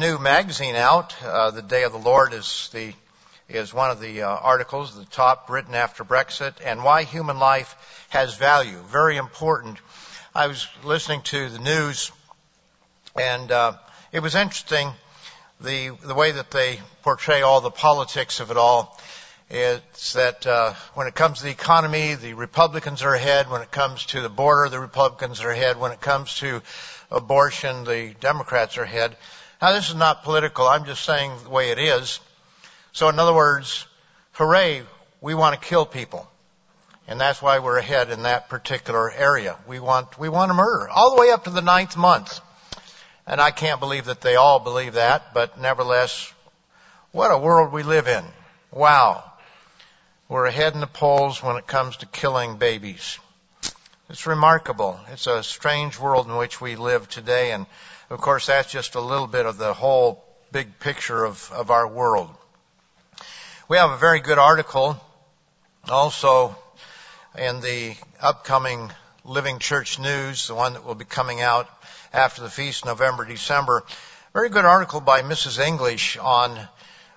new magazine out. Uh, the Day of the Lord is the is one of the uh, articles, the top written after Brexit, and why human life has value. Very important. I was listening to the news, and uh, it was interesting the the way that they portray all the politics of it all. It's that uh, when it comes to the economy, the Republicans are ahead. When it comes to the border, the Republicans are ahead. When it comes to abortion, the Democrats are ahead. Now, this is not political. I'm just saying the way it is. So, in other words, hooray, we want to kill people. And that's why we're ahead in that particular area. We want, we want to murder. All the way up to the ninth month. And I can't believe that they all believe that, but nevertheless, what a world we live in. Wow. We're ahead in the polls when it comes to killing babies. It's remarkable. It's a strange world in which we live today, and of course, that's just a little bit of the whole big picture of, of our world. We have a very good article also in the upcoming Living Church News, the one that will be coming out after the feast, November, December. Very good article by Mrs. English on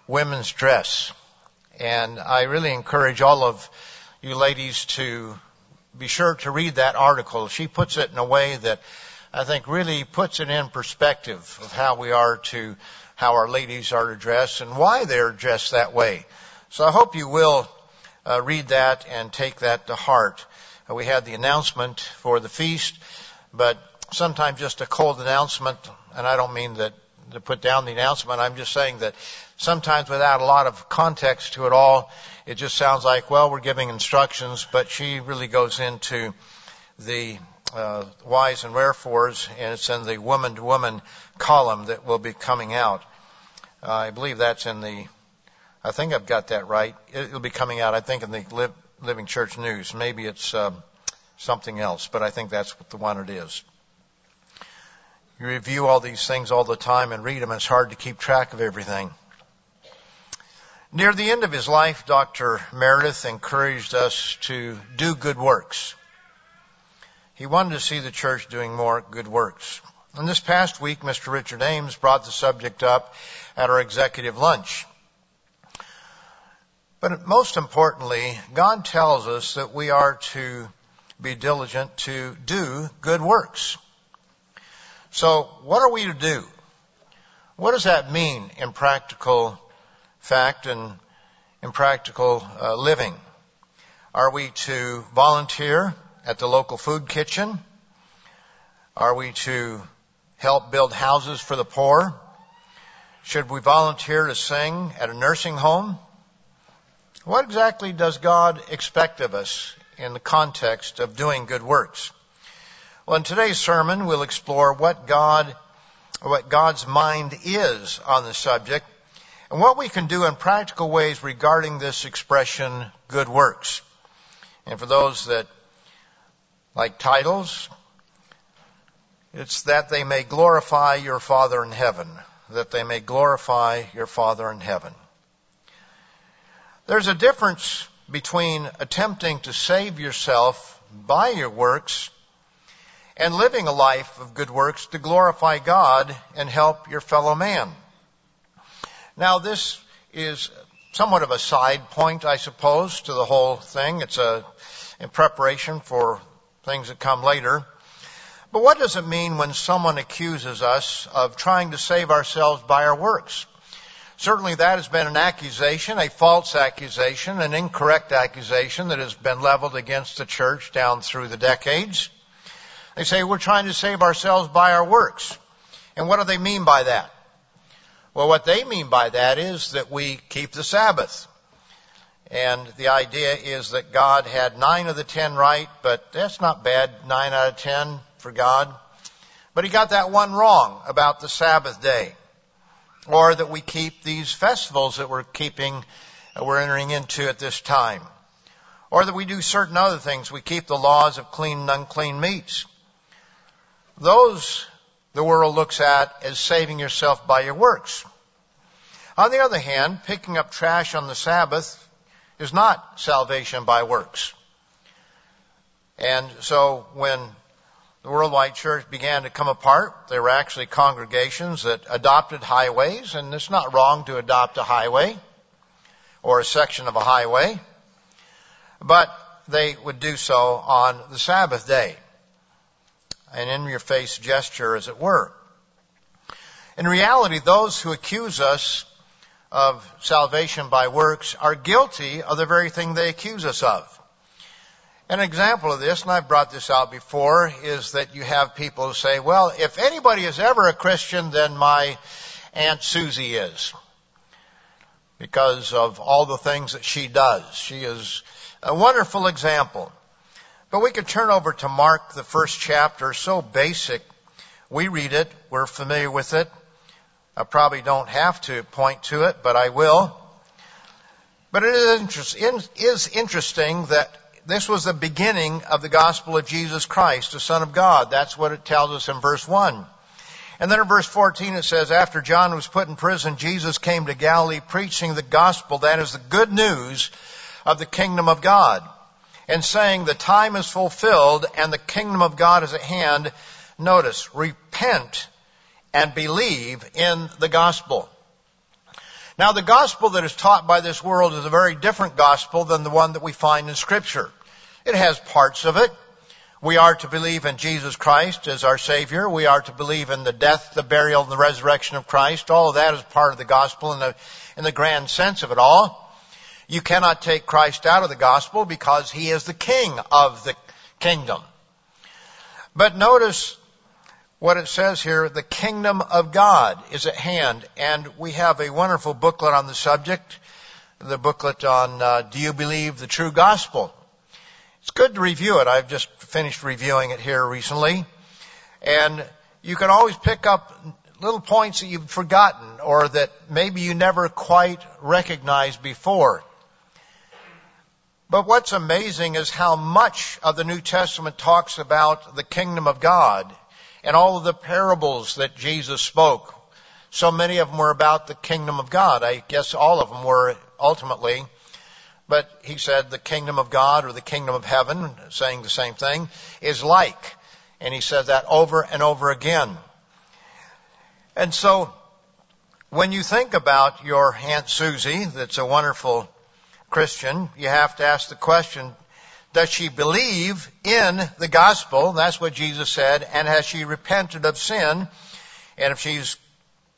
women's dress. And I really encourage all of you ladies to be sure to read that article. She puts it in a way that I think really puts it in perspective of how we are to, how our ladies are to dress and why they're dressed that way. So I hope you will uh, read that and take that to heart. Uh, we had the announcement for the feast, but sometimes just a cold announcement, and I don't mean that to put down the announcement. I'm just saying that sometimes without a lot of context to it all, it just sounds like, well, we're giving instructions, but she really goes into the uh, whys and wherefores, and it's in the woman to woman column that will be coming out. Uh, I believe that's in the, I think I've got that right. It'll be coming out, I think, in the Living Church News. Maybe it's uh, something else, but I think that's the one it is. You review all these things all the time and read them, it's hard to keep track of everything. Near the end of his life, Dr. Meredith encouraged us to do good works. He wanted to see the church doing more good works. And this past week, Mr. Richard Ames brought the subject up at our executive lunch. But most importantly, God tells us that we are to be diligent to do good works. So what are we to do? What does that mean in practical fact and in practical uh, living? Are we to volunteer at the local food kitchen? Are we to help build houses for the poor? Should we volunteer to sing at a nursing home? What exactly does God expect of us in the context of doing good works? Well, in today's sermon, we'll explore what God, what God's mind is on the subject and what we can do in practical ways regarding this expression, good works. And for those that like titles, it's that they may glorify your Father in heaven. That they may glorify your Father in heaven. There's a difference between attempting to save yourself by your works and living a life of good works to glorify God and help your fellow man. Now, this is somewhat of a side point, I suppose, to the whole thing. It's a in preparation for things that come later. But what does it mean when someone accuses us of trying to save ourselves by our works? Certainly that has been an accusation, a false accusation, an incorrect accusation that has been leveled against the church down through the decades. They say we're trying to save ourselves by our works. And what do they mean by that? Well, what they mean by that is that we keep the Sabbath. And the idea is that God had nine of the ten right, but that's not bad, nine out of ten for God. But he got that one wrong about the Sabbath day. Or that we keep these festivals that we're keeping, uh, we're entering into at this time. Or that we do certain other things. We keep the laws of clean and unclean meats. Those the world looks at as saving yourself by your works. On the other hand, picking up trash on the Sabbath is not salvation by works. And so when the worldwide church began to come apart. There were actually congregations that adopted highways, and it's not wrong to adopt a highway or a section of a highway, but they would do so on the Sabbath day. An in your face gesture, as it were. In reality, those who accuse us of salvation by works are guilty of the very thing they accuse us of. An example of this, and I've brought this out before, is that you have people who say, well, if anybody is ever a Christian, then my Aunt Susie is. Because of all the things that she does. She is a wonderful example. But we could turn over to Mark, the first chapter, so basic. We read it, we're familiar with it. I probably don't have to point to it, but I will. But it is interesting that this was the beginning of the gospel of Jesus Christ, the Son of God. That's what it tells us in verse 1. And then in verse 14 it says, After John was put in prison, Jesus came to Galilee preaching the gospel, that is the good news of the kingdom of God, and saying, The time is fulfilled and the kingdom of God is at hand. Notice, repent and believe in the gospel. Now, the gospel that is taught by this world is a very different gospel than the one that we find in Scripture. It has parts of it. We are to believe in Jesus Christ as our Savior. We are to believe in the death, the burial, and the resurrection of Christ. All of that is part of the gospel in the, in the grand sense of it all. You cannot take Christ out of the gospel because He is the King of the kingdom. But notice what it says here, the kingdom of God is at hand. And we have a wonderful booklet on the subject, the booklet on uh, Do You Believe the True Gospel? It's good to review it. I've just finished reviewing it here recently. And you can always pick up little points that you've forgotten or that maybe you never quite recognized before. But what's amazing is how much of the New Testament talks about the kingdom of God and all of the parables that Jesus spoke. So many of them were about the kingdom of God. I guess all of them were ultimately. But he said the kingdom of God or the kingdom of heaven, saying the same thing, is like. And he said that over and over again. And so, when you think about your Aunt Susie, that's a wonderful Christian, you have to ask the question, does she believe in the gospel? That's what Jesus said. And has she repented of sin? And if she's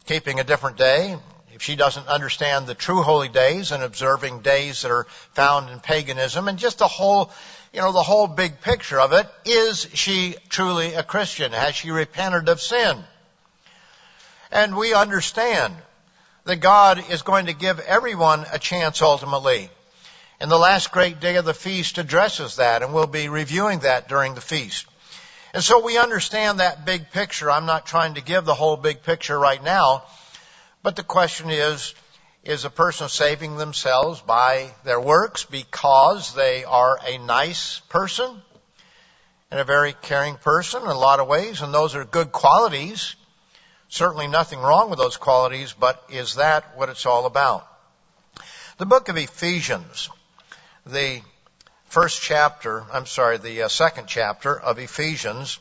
keeping a different day, if she doesn't understand the true holy days and observing days that are found in paganism and just the whole, you know, the whole big picture of it, is she truly a Christian? Has she repented of sin? And we understand that God is going to give everyone a chance ultimately. And the last great day of the feast addresses that, and we'll be reviewing that during the feast. And so we understand that big picture. I'm not trying to give the whole big picture right now, but the question is, is a person saving themselves by their works because they are a nice person and a very caring person in a lot of ways, and those are good qualities. Certainly nothing wrong with those qualities, but is that what it's all about? The book of Ephesians the first chapter, I'm sorry, the uh, second chapter of Ephesians,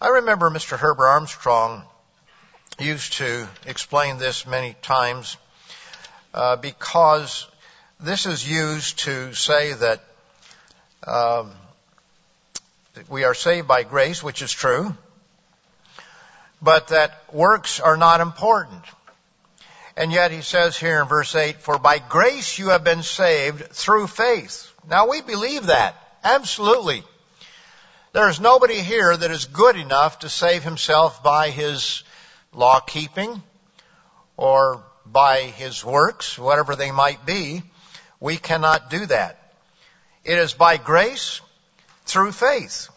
I remember Mr. Herbert Armstrong used to explain this many times uh, because this is used to say that um, we are saved by grace, which is true, but that works are not important. And yet he says here in verse 8, for by grace you have been saved through faith. Now we believe that. Absolutely. There is nobody here that is good enough to save himself by his law keeping or by his works, whatever they might be. We cannot do that. It is by grace through faith.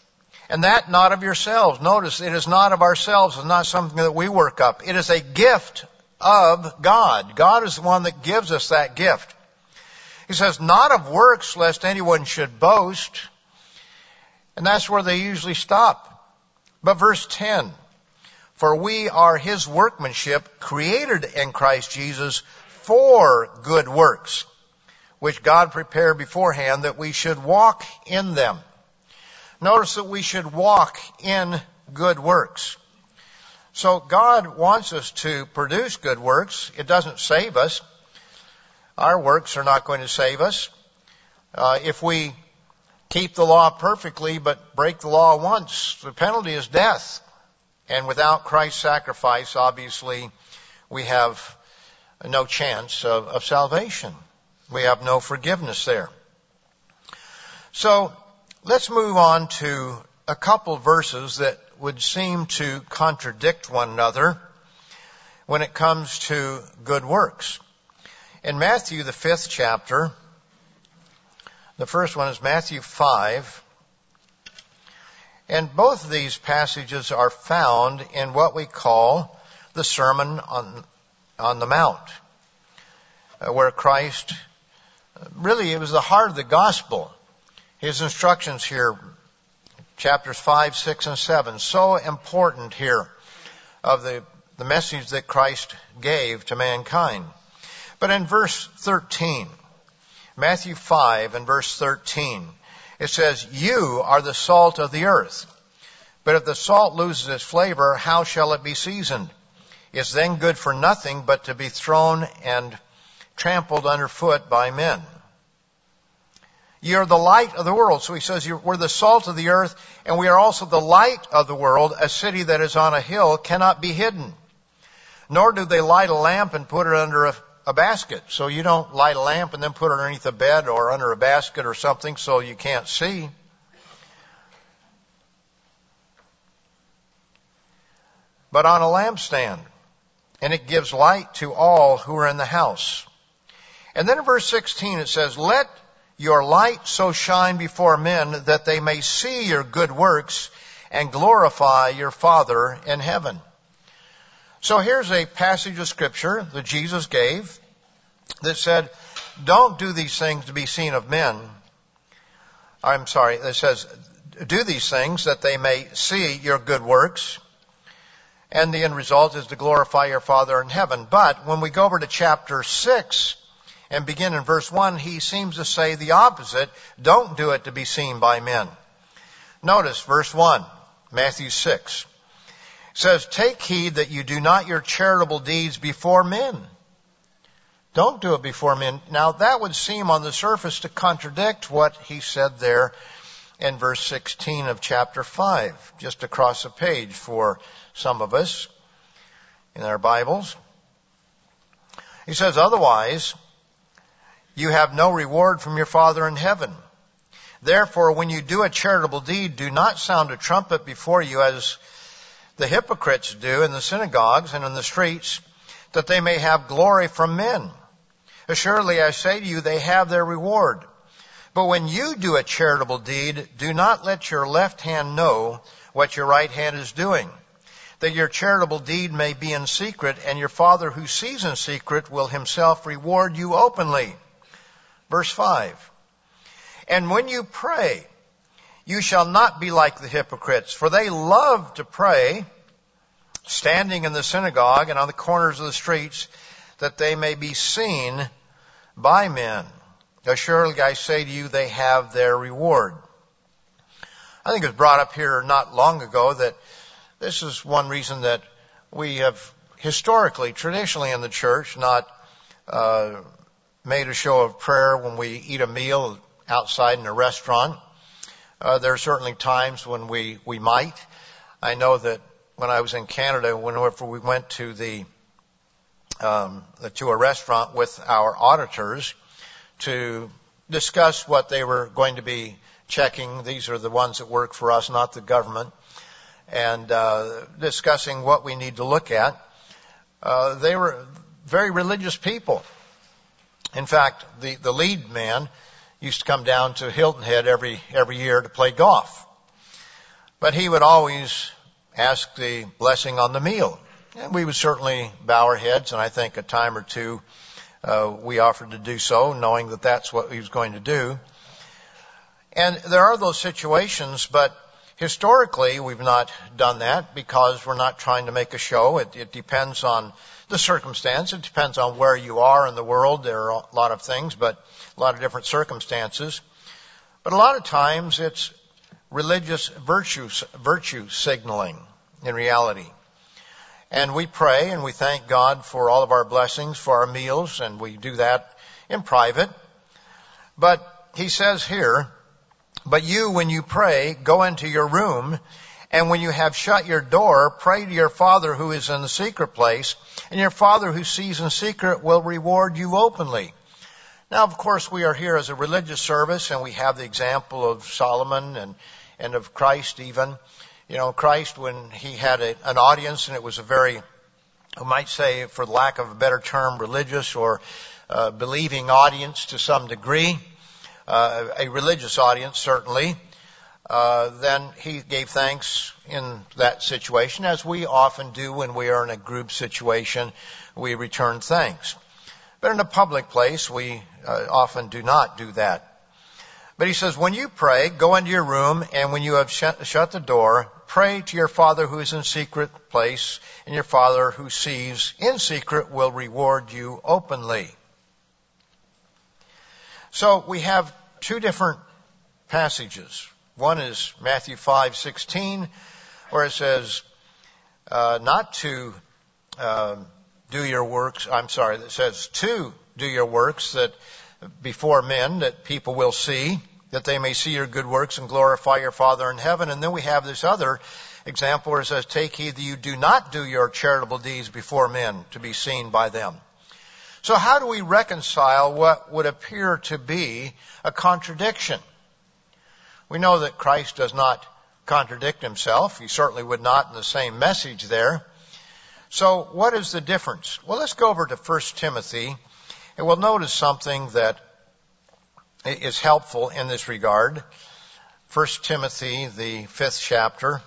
And that not of yourselves. Notice it is not of ourselves. It's not something that we work up. It is a gift of God. God is the one that gives us that gift. He says, not of works lest anyone should boast. And that's where they usually stop. But verse 10, for we are his workmanship created in Christ Jesus for good works, which God prepared beforehand that we should walk in them. Notice that we should walk in good works. So God wants us to produce good works. It doesn't save us. Our works are not going to save us. Uh, if we keep the law perfectly but break the law once, the penalty is death. And without Christ's sacrifice, obviously, we have no chance of, of salvation. We have no forgiveness there. So let's move on to a couple verses that would seem to contradict one another when it comes to good works. In Matthew, the fifth chapter, the first one is Matthew 5. And both of these passages are found in what we call the Sermon on, on the Mount, uh, where Christ, really it was the heart of the gospel. His instructions here, chapters 5, 6, and 7, so important here of the, the message that Christ gave to mankind. But in verse 13, Matthew 5 and verse 13. It says, You are the salt of the earth. But if the salt loses its flavor, how shall it be seasoned? It's then good for nothing but to be thrown and trampled underfoot by men. You're the light of the world. So he says, we're the salt of the earth, and we are also the light of the world. A city that is on a hill cannot be hidden. Nor do they light a lamp and put it under a a basket. So you don't light a lamp and then put it underneath a bed or under a basket or something so you can't see. But on a lampstand. And it gives light to all who are in the house. And then in verse 16 it says, Let your light so shine before men that they may see your good works and glorify your Father in heaven. So here's a passage of scripture that Jesus gave that said, don't do these things to be seen of men. I'm sorry, it says, do these things that they may see your good works. And the end result is to glorify your Father in heaven. But when we go over to chapter 6 and begin in verse 1, he seems to say the opposite. Don't do it to be seen by men. Notice verse 1, Matthew 6 says, Take heed that you do not your charitable deeds before men. Don't do it before men. Now that would seem on the surface to contradict what he said there in verse 16 of chapter 5, just across the page for some of us in our Bibles. He says, otherwise, you have no reward from your Father in heaven. Therefore, when you do a charitable deed, do not sound a trumpet before you as the hypocrites do in the synagogues and in the streets, that they may have glory from men. Assuredly, I say to you, they have their reward. But when you do a charitable deed, do not let your left hand know what your right hand is doing, that your charitable deed may be in secret, and your Father who sees in secret will himself reward you openly. Verse 5. And when you pray, you shall not be like the hypocrites, for they love to pray, standing in the synagogue and on the corners of the streets, that they may be seen by men. Assuredly I say to you, they have their reward. I think it was brought up here not long ago that this is one reason that we have historically, traditionally in the church, not uh, made a show of prayer when we eat a meal outside in a restaurant. Uh, there are certainly times when we, we might. I know that when I was in Canada, whenever we went to the, um, to a restaurant with our auditors to discuss what they were going to be checking. These are the ones that work for us, not the government. And uh, discussing what we need to look at. Uh, they were very religious people. In fact, the, the lead man used to come down to Hilton Head every, every year to play golf. But he would always ask the blessing on the meal. And we would certainly bow our heads, and I think a time or two uh, we offered to do so, knowing that that's what he was going to do. And there are those situations, but historically we've not done that because we're not trying to make a show. It, it depends on the circumstance. It depends on where you are in the world. There are a lot of things, but a lot of different circumstances. But a lot of times it's religious virtue, virtue signaling in reality. And we pray and we thank God for all of our blessings, for our meals, and we do that in private. But he says here, but you, when you pray, go into your room, and when you have shut your door, pray to your Father who is in the secret place, and your Father who sees in secret will reward you openly. Now, of course, we are here as a religious service, and we have the example of Solomon and, and of Christ even. You know, Christ, when he had a, an audience, and it was a very, I might say, for lack of a better term, religious or uh, believing audience to some degree, uh, a religious audience certainly, then he gave thanks in that situation, as we often do when we are in a group situation. We return thanks. But in a public place, we uh, often do not do that. But he says, when you pray, go into your room, and when you have shut, shut the door, pray to your Father who is in secret place, and your Father who sees in secret will reward you openly. So we have two different passages. One is Matthew 5:16, where it says, uh, "Not to uh, do your works." I'm sorry, that says to do your works that before men that people will see, that they may see your good works and glorify your Father in heaven. And then we have this other example where it says, "Take heed that you do not do your charitable deeds before men to be seen by them." So how do we reconcile what would appear to be a contradiction? We know that Christ does not contradict himself. He certainly would not in the same message there. So what is the difference? Well, let's go over to 1 Timothy and we'll notice something that is helpful in this regard. 1 Timothy, the fifth chapter.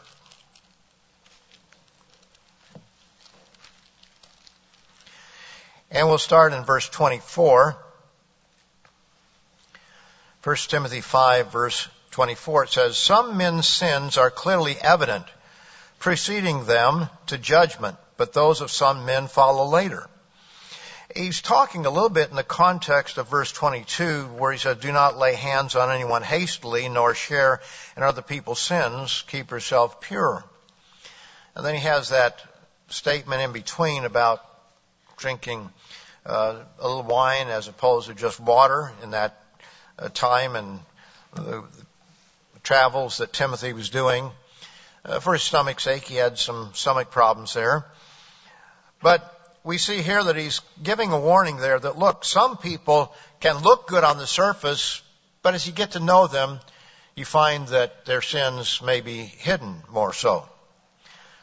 And we'll start in verse 24. 1 Timothy 5 verse 24 it says, Some men's sins are clearly evident, preceding them to judgment, but those of some men follow later. He's talking a little bit in the context of verse 22 where he says, do not lay hands on anyone hastily nor share in other people's sins. Keep yourself pure. And then he has that statement in between about drinking uh, a little wine as opposed to just water in that uh, time and the, travels that Timothy was doing. Uh, for his stomach's sake, he had some stomach problems there. But we see here that he's giving a warning there that look, some people can look good on the surface, but as you get to know them, you find that their sins may be hidden more so.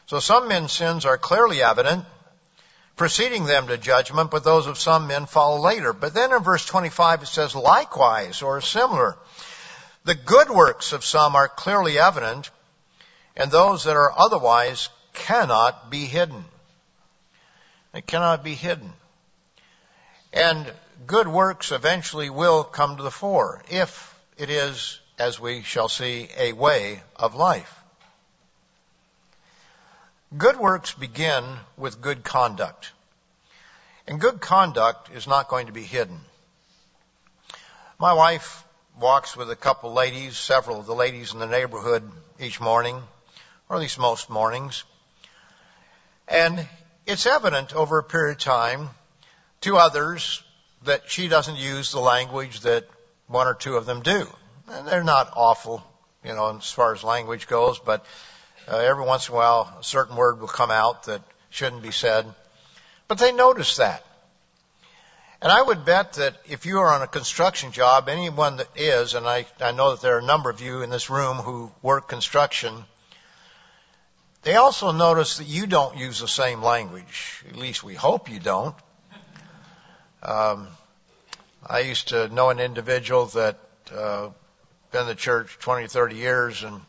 So some men's sins are clearly evident, preceding them to judgment, but those of some men follow later. But then in verse 25 it says, likewise, or similar. The good works of some are clearly evident, and those that are otherwise cannot be hidden. It cannot be hidden. And good works eventually will come to the fore, if it is, as we shall see, a way of life. Good works begin with good conduct. And good conduct is not going to be hidden. My wife walks with a couple ladies, several of the ladies in the neighborhood each morning, or at least most mornings. And it's evident over a period of time to others that she doesn't use the language that one or two of them do. And they're not awful, you know, as far as language goes, but uh, every once in a while, a certain word will come out that shouldn't be said. But they notice that. And I would bet that if you are on a construction job, anyone that is, and I, I know that there are a number of you in this room who work construction, they also notice that you don't use the same language. At least we hope you don't. Um, I used to know an individual that uh, been in the church 20, 30 years, and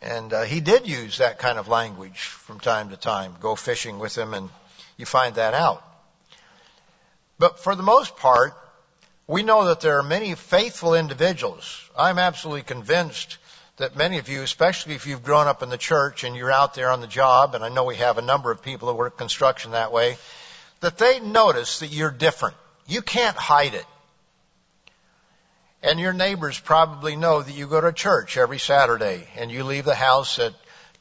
and uh, he did use that kind of language from time to time. Go fishing with him, and you find that out. But for the most part, we know that there are many faithful individuals. I'm absolutely convinced that many of you, especially if you've grown up in the church and you're out there on the job, and I know we have a number of people that work construction that way, that they notice that you're different. You can't hide it. And your neighbors probably know that you go to church every Saturday and you leave the house at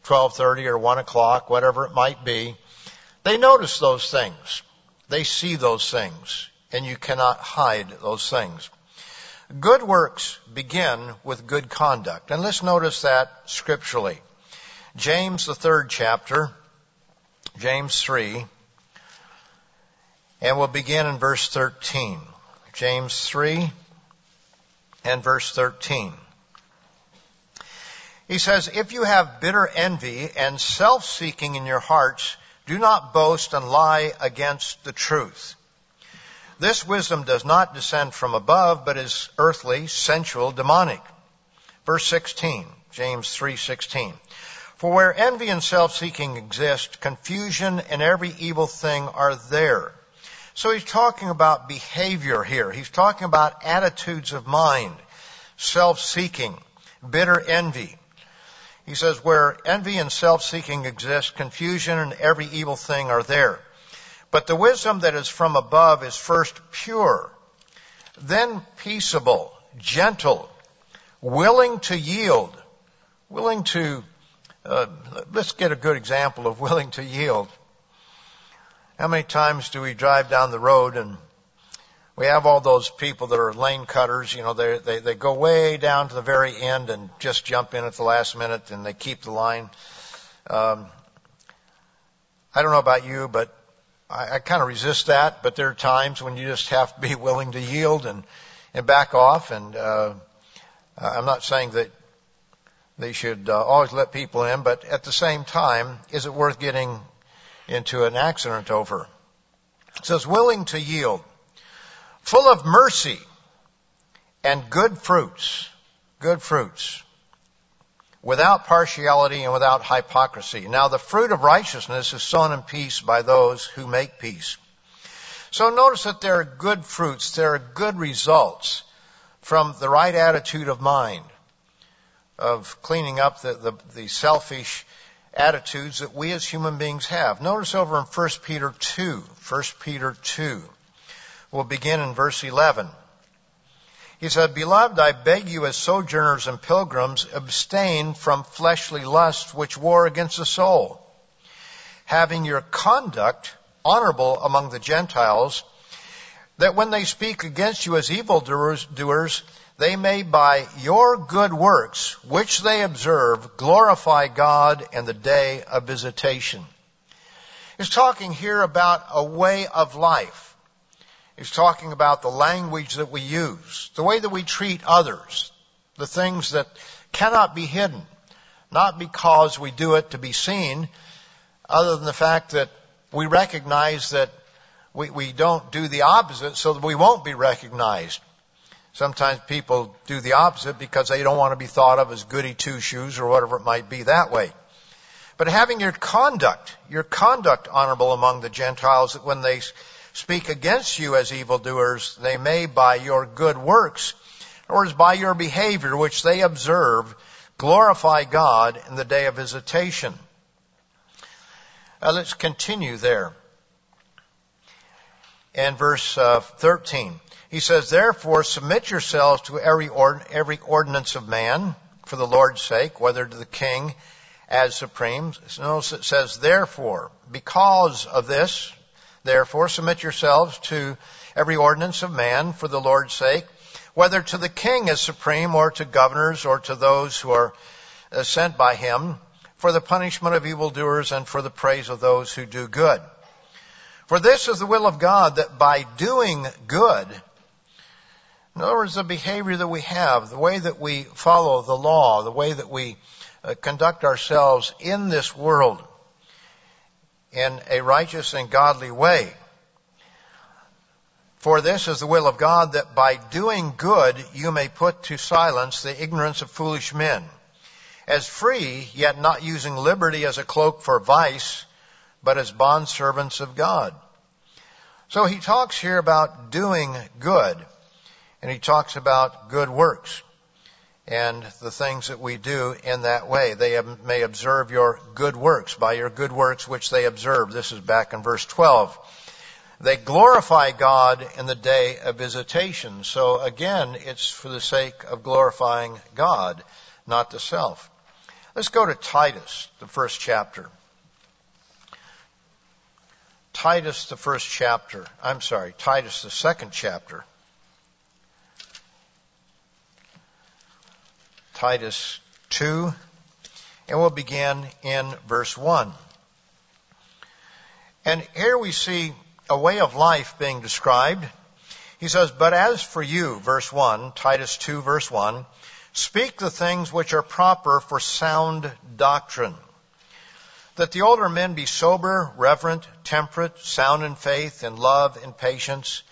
12:30 or 1 o'clock, whatever it might be. They notice those things. They see those things and you cannot hide those things. Good works begin with good conduct. And let's notice that scripturally. James, the third chapter, James 3, and we'll begin in verse 13. James 3 and verse 13. He says, If you have bitter envy and self-seeking in your hearts, do not boast and lie against the truth. This wisdom does not descend from above, but is earthly, sensual, demonic. Verse 16, James 3:16. For where envy and self-seeking exist, confusion and every evil thing are there. So he's talking about behavior here. He's talking about attitudes of mind, self-seeking, bitter envy. He says, where envy and self-seeking exist, confusion and every evil thing are there. But the wisdom that is from above is first pure, then peaceable, gentle, willing to yield, willing to uh, let's get a good example of willing to yield. How many times do we drive down the road and we have all those people that are lane cutters, you know, they, they, they go way down to the very end and just jump in at the last minute and they keep the line. Um, I don't know about you, but I, I kind of resist that, but there are times when you just have to be willing to yield and, and back off and, uh, I'm not saying that they should uh, always let people in, but at the same time, is it worth getting into an accident over? It says, willing to yield, full of mercy and good fruits, good fruits, without partiality and without hypocrisy. Now the fruit of righteousness is sown in peace by those who make peace. So notice that there are good fruits, there are good results from the right attitude of mind of cleaning up the, the, the selfish attitudes that we as human beings have. Notice over in 1 Peter 2, 1 Peter 2. We'll begin in verse 11. He said, Beloved, I beg you as sojourners and pilgrims, abstain from fleshly lusts which war against the soul, having your conduct honorable among the Gentiles, that when they speak against you as evildoers, doers, they may by your good works, which they observe, glorify God in the day of visitation. He's talking here about a way of life. He's talking about the language that we use, the way that we treat others, the things that cannot be hidden, not because we do it to be seen, other than the fact that we recognize that we, we don't do the opposite so that we won't be recognized. Sometimes people do the opposite because they don't want to be thought of as goody two shoes or whatever it might be that way. But having your conduct, your conduct honorable among the Gentiles, that when they speak against you as evildoers, they may by your good works, or as by your behavior which they observe, glorify God in the day of visitation. Uh, let's continue there. In verse uh, 13. He says, therefore submit yourselves to every, ord- every ordinance of man for the Lord's sake, whether to the king as supreme. Notice it says, therefore, because of this, therefore submit yourselves to every ordinance of man for the Lord's sake, whether to the king as supreme or to governors or to those who are uh, sent by him for the punishment of evildoers and for the praise of those who do good. For this is the will of God that by doing good in other words, the behavior that we have, the way that we follow the law, the way that we uh, conduct ourselves in this world in a righteous and godly way. For this is the will of God that by doing good you may put to silence the ignorance of foolish men. As free, yet not using liberty as a cloak for vice, but as bondservants of God. So he talks here about doing good and he talks about good works and the things that we do in that way. They may observe your good works by your good works which they observe. This is back in verse 12. They glorify God in the day of visitation. So again, it's for the sake of glorifying God, not the self. Let's go to Titus, the first chapter. Titus, the first chapter. I'm sorry, Titus, the second chapter. Titus 2, and we'll begin in verse 1. And here we see a way of life being described. He says, But as for you, verse 1, Titus 2, verse 1, speak the things which are proper for sound doctrine. That the older men be sober, reverent, temperate, sound in faith, in love, in patience,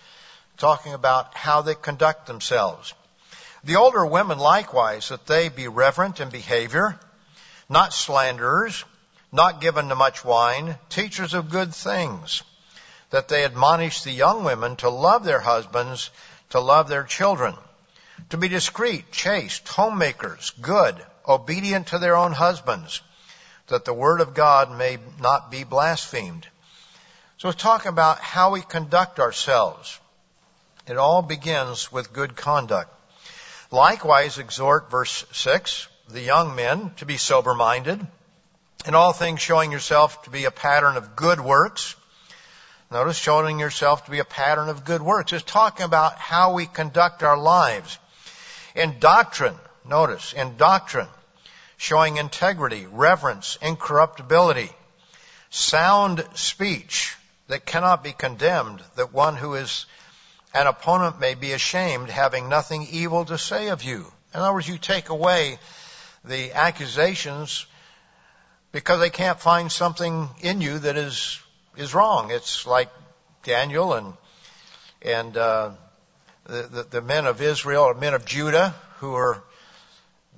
talking about how they conduct themselves. The older women likewise, that they be reverent in behavior, not slanderers, not given to much wine, teachers of good things, that they admonish the young women to love their husbands, to love their children, to be discreet, chaste, homemakers, good, obedient to their own husbands, that the word of God may not be blasphemed. So it's talking about how we conduct ourselves. It all begins with good conduct. Likewise, exhort, verse 6, the young men to be sober minded, in all things showing yourself to be a pattern of good works. Notice showing yourself to be a pattern of good works. It's talking about how we conduct our lives. In doctrine, notice, in doctrine, showing integrity, reverence, incorruptibility, sound speech that cannot be condemned, that one who is an opponent may be ashamed, having nothing evil to say of you. In other words, you take away the accusations because they can't find something in you that is is wrong. It's like Daniel and and uh, the, the, the men of Israel or men of Judah who are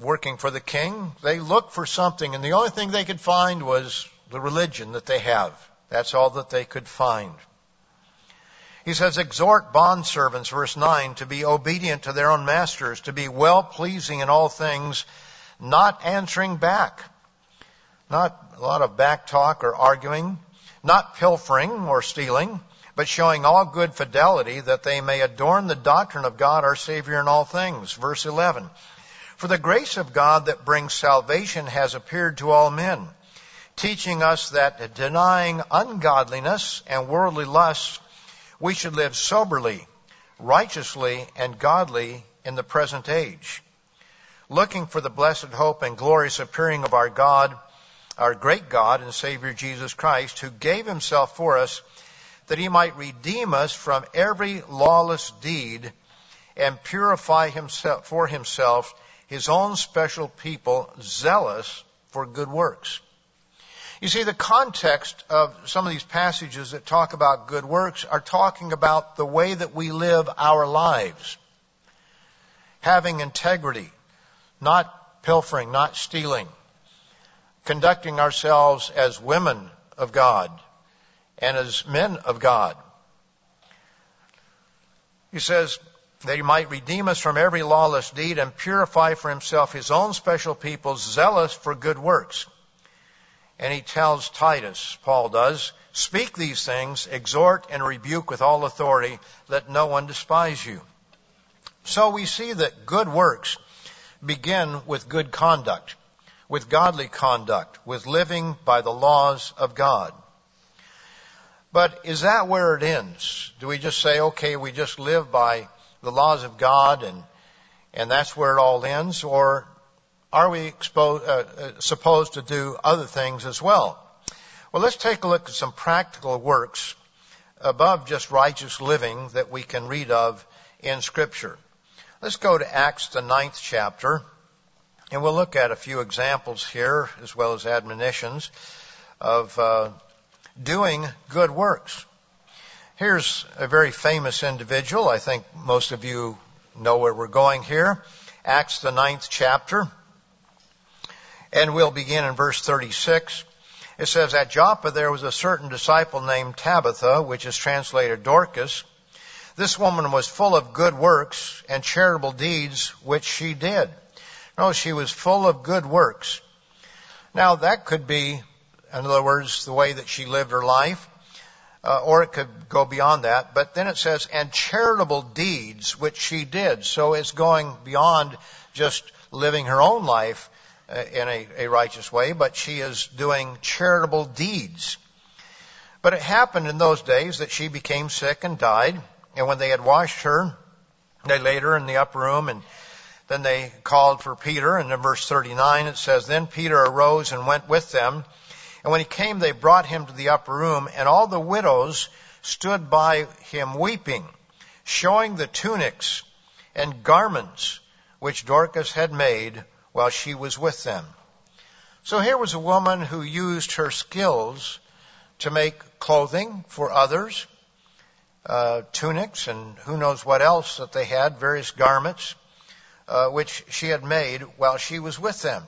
working for the king. They looked for something, and the only thing they could find was the religion that they have. That's all that they could find. He says, exhort bondservants, verse 9, to be obedient to their own masters, to be well pleasing in all things, not answering back not a lot of back talk or arguing, not pilfering or stealing, but showing all good fidelity that they may adorn the doctrine of God our Savior in all things. Verse 11. For the grace of God that brings salvation has appeared to all men, teaching us that denying ungodliness and worldly lusts, we should live soberly, righteously, and godly in the present age, looking for the blessed hope and glorious appearing of our God our great God and Savior Jesus Christ, who gave himself for us that he might redeem us from every lawless deed and purify himself for himself his own special people, zealous for good works. You see, the context of some of these passages that talk about good works are talking about the way that we live our lives. Having integrity, not pilfering, not stealing, conducting ourselves as women of God and as men of God. He says that he might redeem us from every lawless deed and purify for himself his own special people, zealous for good works. And he tells Titus, Paul does, speak these things, exhort and rebuke with all authority, let no one despise you. So we see that good works begin with good conduct with godly conduct, with living by the laws of God. But is that where it ends? Do we just say, okay, we just live by the laws of God and, and that's where it all ends? Or are we exposed, uh, uh, supposed to do other things as well? Well, let's take a look at some practical works above just righteous living that we can read of in scripture. Let's go to Acts, the ninth chapter. And we'll look at a few examples here, as well as admonitions of uh, doing good works. Here's a very famous individual. I think most of you know where we're going here. Acts, the ninth chapter. And we'll begin in verse 36. It says, At Joppa there was a certain disciple named Tabitha, which is translated Dorcas. This woman was full of good works and charitable deeds, which she did. No, she was full of good works. Now that could be, in other words, the way that she lived her life. uh, or it could go beyond that. But then it says, and charitable deeds which she did. So it's going beyond just living her own life in a, righteous way, but she is doing charitable deeds. But it happened in those days that she became sick and died. And when they had washed her, they laid her in the upper room and then they called for Peter. And in verse 39 it says, Then Peter arose and went with them. And when he came, they brought him to the upper room, and all the widows stood by him weeping, showing the tunics and garments which Dorcas had made while she was with them. So here was a woman who used her skills to make clothing for others, uh, tunics, and who knows what else that they had, various garments, uh, which she had made while she was with them.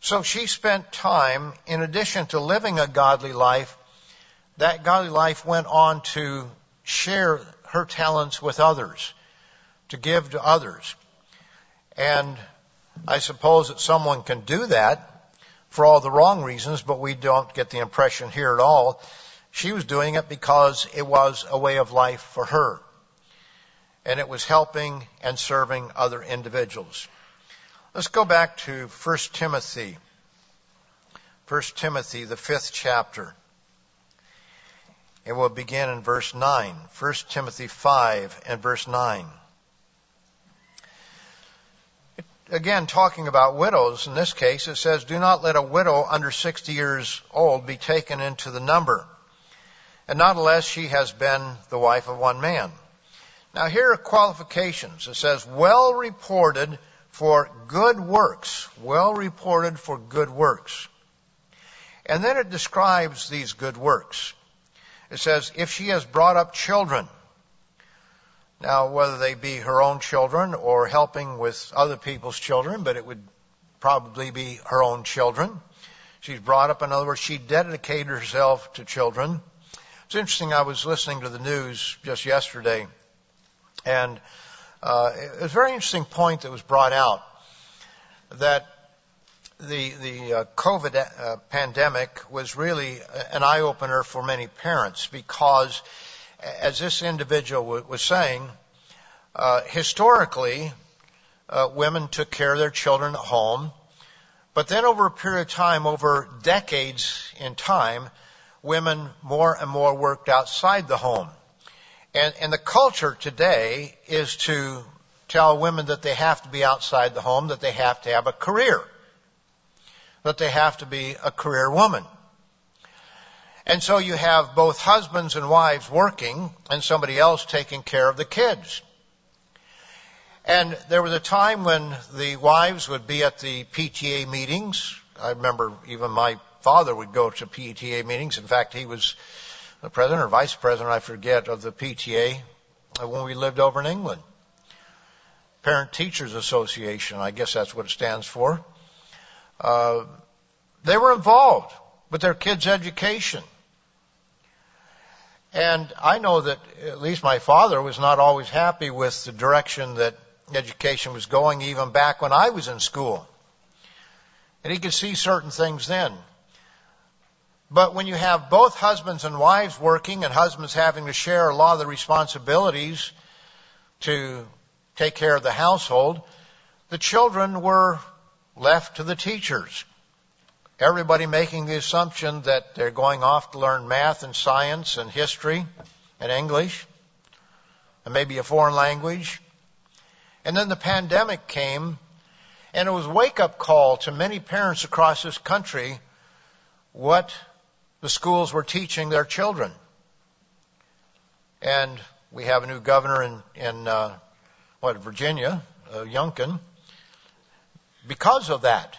So she spent time, in addition to living a godly life, that godly life went on to share her talents with others, to give to others. And I suppose that someone can do that for all the wrong reasons, but we don't get the impression here at all. She was doing it because it was a way of life for her. And it was helping and serving other individuals. Let's go back to 1 Timothy. 1 Timothy, the fifth chapter. And we'll begin in verse 9. 1 Timothy 5 and verse 9. Again, talking about widows, in this case, it says, Do not let a widow under 60 years old be taken into the number, and not unless she has been the wife of one man. Now, here are qualifications. It says, Well reported for good works, well reported for good works. And then it describes these good works. It says, if she has brought up children, now whether they be her own children or helping with other people's children, but it would probably be her own children. She's brought up, in other words, she dedicated herself to children. It's interesting, I was listening to the news just yesterday, and uh, it was a very interesting point that was brought out that the the uh, COVID uh, pandemic was really an eye opener for many parents because, as this individual was saying, uh, historically, uh, women took care of their children at home, but then over a period of time, over decades in time, women more and more worked outside the home. And, and the culture today is to tell women that they have to be outside the home, that they have to have a career, that they have to be a career woman. And so you have both husbands and wives working and somebody else taking care of the kids. And there was a time when the wives would be at the PTA meetings. I remember even my father would go to PTA meetings. In fact, he was the president or vice president, I forget, of the PTA when we lived over in England. Parent Teachers Association, I guess that's what it stands for. Uh, they were involved with their kids' education. And I know that at least my father was not always happy with the direction that education was going even back when I was in school. And he could see certain things then. But when you have both husbands and wives working and husbands having to share a lot of the responsibilities to take care of the household, the children were left to the teachers. Everybody making the assumption that they're going off to learn math and science and history and English and maybe a foreign language. And then the pandemic came and it was a wake up call to many parents across this country what the schools were teaching their children. And we have a new governor in, in uh, what, Virginia, uh. Because of that,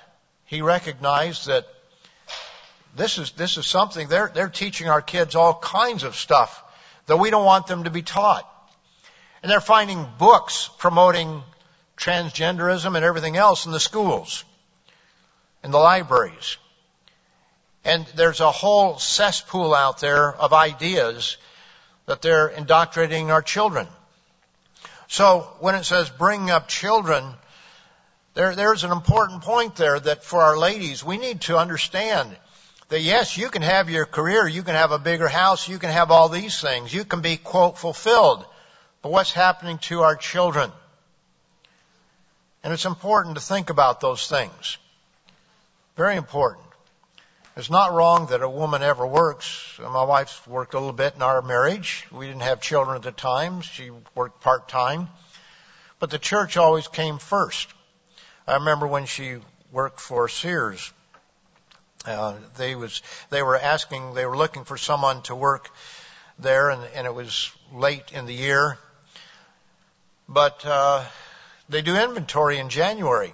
he recognized that this is, this is something, they're, they're teaching our kids all kinds of stuff that we don't want them to be taught. And they're finding books promoting transgenderism and everything else in the schools, in the libraries. And there's a whole cesspool out there of ideas that they're indoctrinating our children. So when it says bring up children, there, there's an important point there that for our ladies, we need to understand That yes, you can have your career, you can have a bigger house, you can have all these things, you can be quote fulfilled. But what's happening to our children? And it's important to think about those things. Very important. It's not wrong that a woman ever works. My wife worked a little bit in our marriage. We didn't have children at the time. She worked part time. But the church always came first. I remember when she worked for Sears. Uh, they was they were asking they were looking for someone to work there, and, and it was late in the year. But uh, they do inventory in January,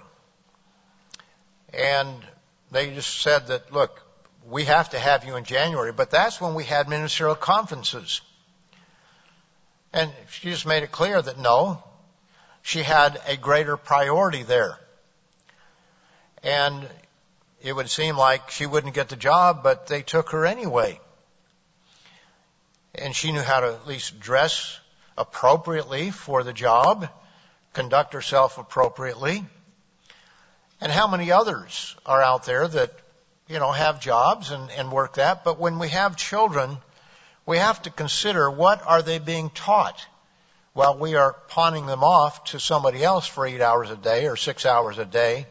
and they just said that look, we have to have you in January, but that's when we had ministerial conferences. And she just made it clear that no, she had a greater priority there. And it would seem like she wouldn't get the job, but they took her anyway. And she knew how to at least dress appropriately for the job, conduct herself appropriately. And how many others are out there that you know, have jobs and, and work that. But when we have children, we have to consider what are they being taught while we are pawning them off to somebody else for eight hours a day or six hours a day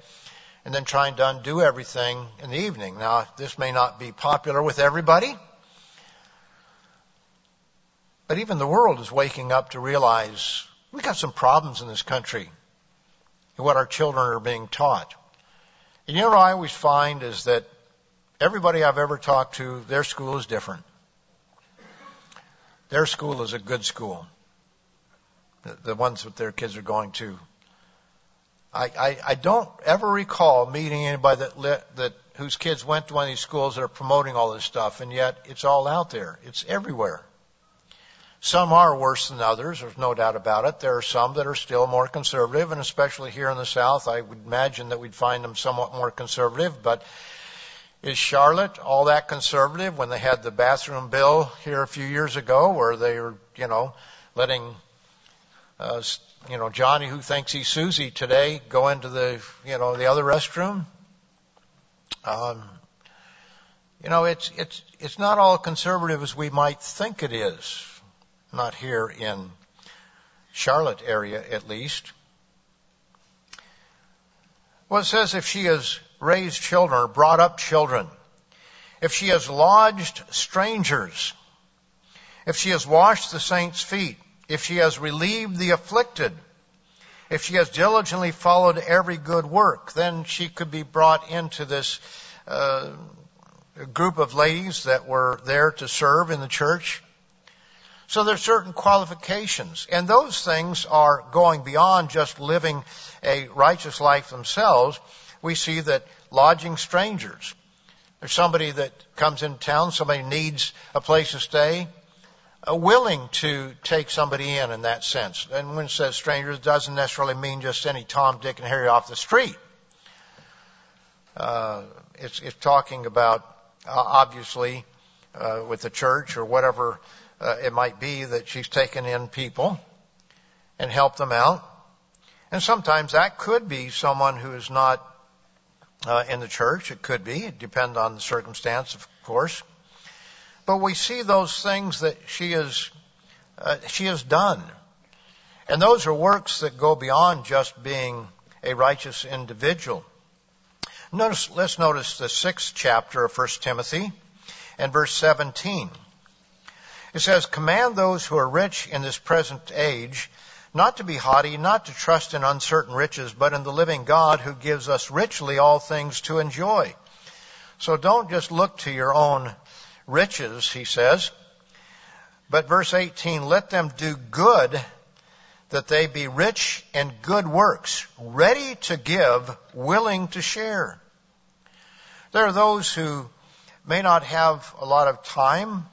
and then trying to undo everything in the evening. Now, this may not be popular with everybody, but even the world is waking up to realize we've got some problems in this country and what our children are being taught. And you know what I always find is that Everybody I've ever talked to, their school is different. Their school is a good school. The ones that their kids are going to. I, don't ever recall meeting anybody that, that whose kids went to one of these schools that are promoting all this stuff, and yet it's all out there. It's everywhere. Some are worse than others, there's no doubt about it. There are some that are still more conservative, and especially here in the South, I would imagine that we'd find them somewhat more conservative, but is Charlotte all that conservative when they had the bathroom bill here a few years ago where they were, you know, letting, uh, you know, Johnny who thinks he's Susie today go into the, you know, the other restroom? Um, you know, it's, it's, it's not all conservative as we might think it is. Not here in Charlotte area, at least. Well, it says if she has raised children or brought up children, if she has lodged strangers, if she has washed the saints' feet, if she has relieved the afflicted, if she has diligently followed every good work, then she could be brought into this uh, group of ladies that were there to serve in the church. So there are certain qualifications, and those things are going beyond just living a righteous life themselves we see that lodging strangers. There's somebody that comes in town, somebody needs a place to stay, willing to take somebody in in that sense. And when it says stranger, it doesn't necessarily mean just any Tom, Dick, and Harry off the street. Uh, it's, it's talking about, uh, obviously, uh, with the church or whatever uh, it might be that she's taken in people and helped them out. And sometimes that could be someone who is not uh, in the church. It could be. It depends on the circumstance, of course. But we see those things that she has, uh, she has done. And those are works that go beyond just being a righteous individual. Notice, let's notice the sixth chapter of 1 Timothy and verse 17. It says, Command those who are rich in this present age not to be haughty, not to trust in uncertain riches, but in the living God who gives us richly all things to enjoy. So don't just look to your own riches, he says. But verse 18, let them do good that they be rich in good works, ready to give, willing to share. There are those who may not have a lot of time.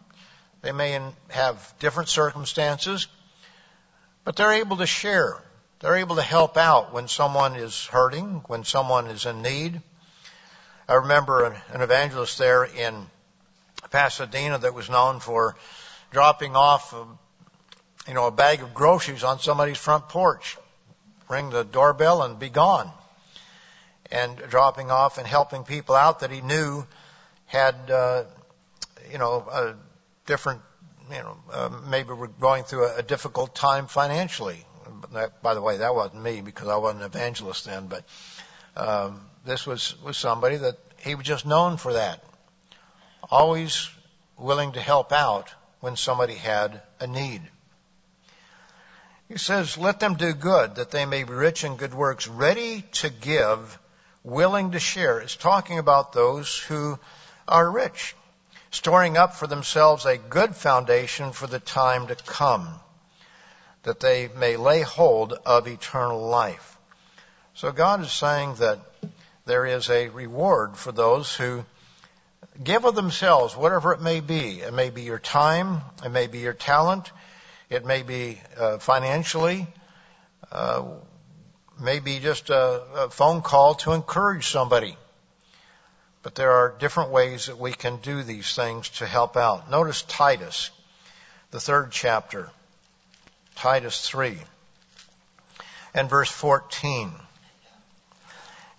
They may have different circumstances. But they're able to share. They're able to help out when someone is hurting, when someone is in need. I remember an evangelist there in Pasadena that was known for dropping off, a, you know, a bag of groceries on somebody's front porch, ring the doorbell and be gone, and dropping off and helping people out that he knew had, uh, you know, a different, you know, uh, maybe were going through a, a difficult time financially. That, by the way, that wasn't me because I wasn't an evangelist then, but um, this was was somebody that he was just known for that. Always willing to help out when somebody had a need. He says, let them do good that they may be rich in good works, ready to give, willing to share. It's talking about those who are rich, storing up for themselves a good foundation for the time to come, that they may lay hold of eternal life. So God is saying that there is a reward for those who give of themselves, whatever it may be. It may be your time, it may be your talent, it may be uh, financially, uh, maybe just a, a phone call to encourage somebody. But there are different ways that we can do these things to help out. Notice Titus, the third chapter, Titus 3, and verse 14.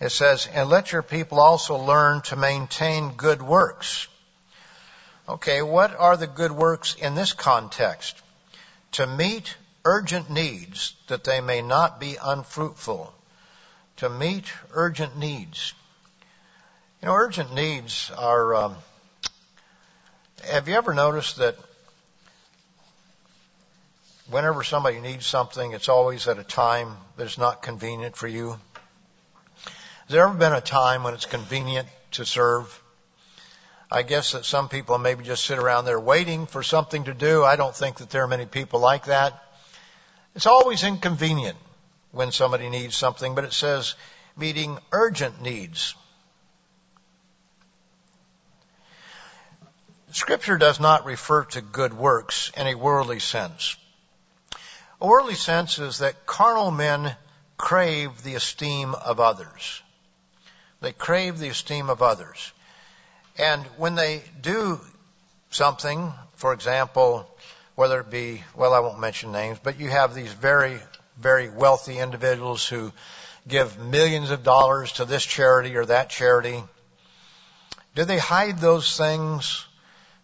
It says, and let your people also learn to maintain good works. Okay, what are the good works in this context? To meet urgent needs that they may not be unfruitful. To meet urgent needs. You know, urgent needs are. Um, have you ever noticed that whenever somebody needs something, it's always at a time that is not convenient for you? Has there ever been a time when it's convenient to serve? I guess that some people maybe just sit around there waiting for something to do. I don't think that there are many people like that. It's always inconvenient when somebody needs something, but it says meeting urgent needs. Scripture does not refer to good works in a worldly sense. A worldly sense is that carnal men crave the esteem of others. They crave the esteem of others. And when they do something, for example, whether it be, well, I won't mention names, but you have these very, very wealthy individuals who give millions of dollars to this charity or that charity. Do they hide those things?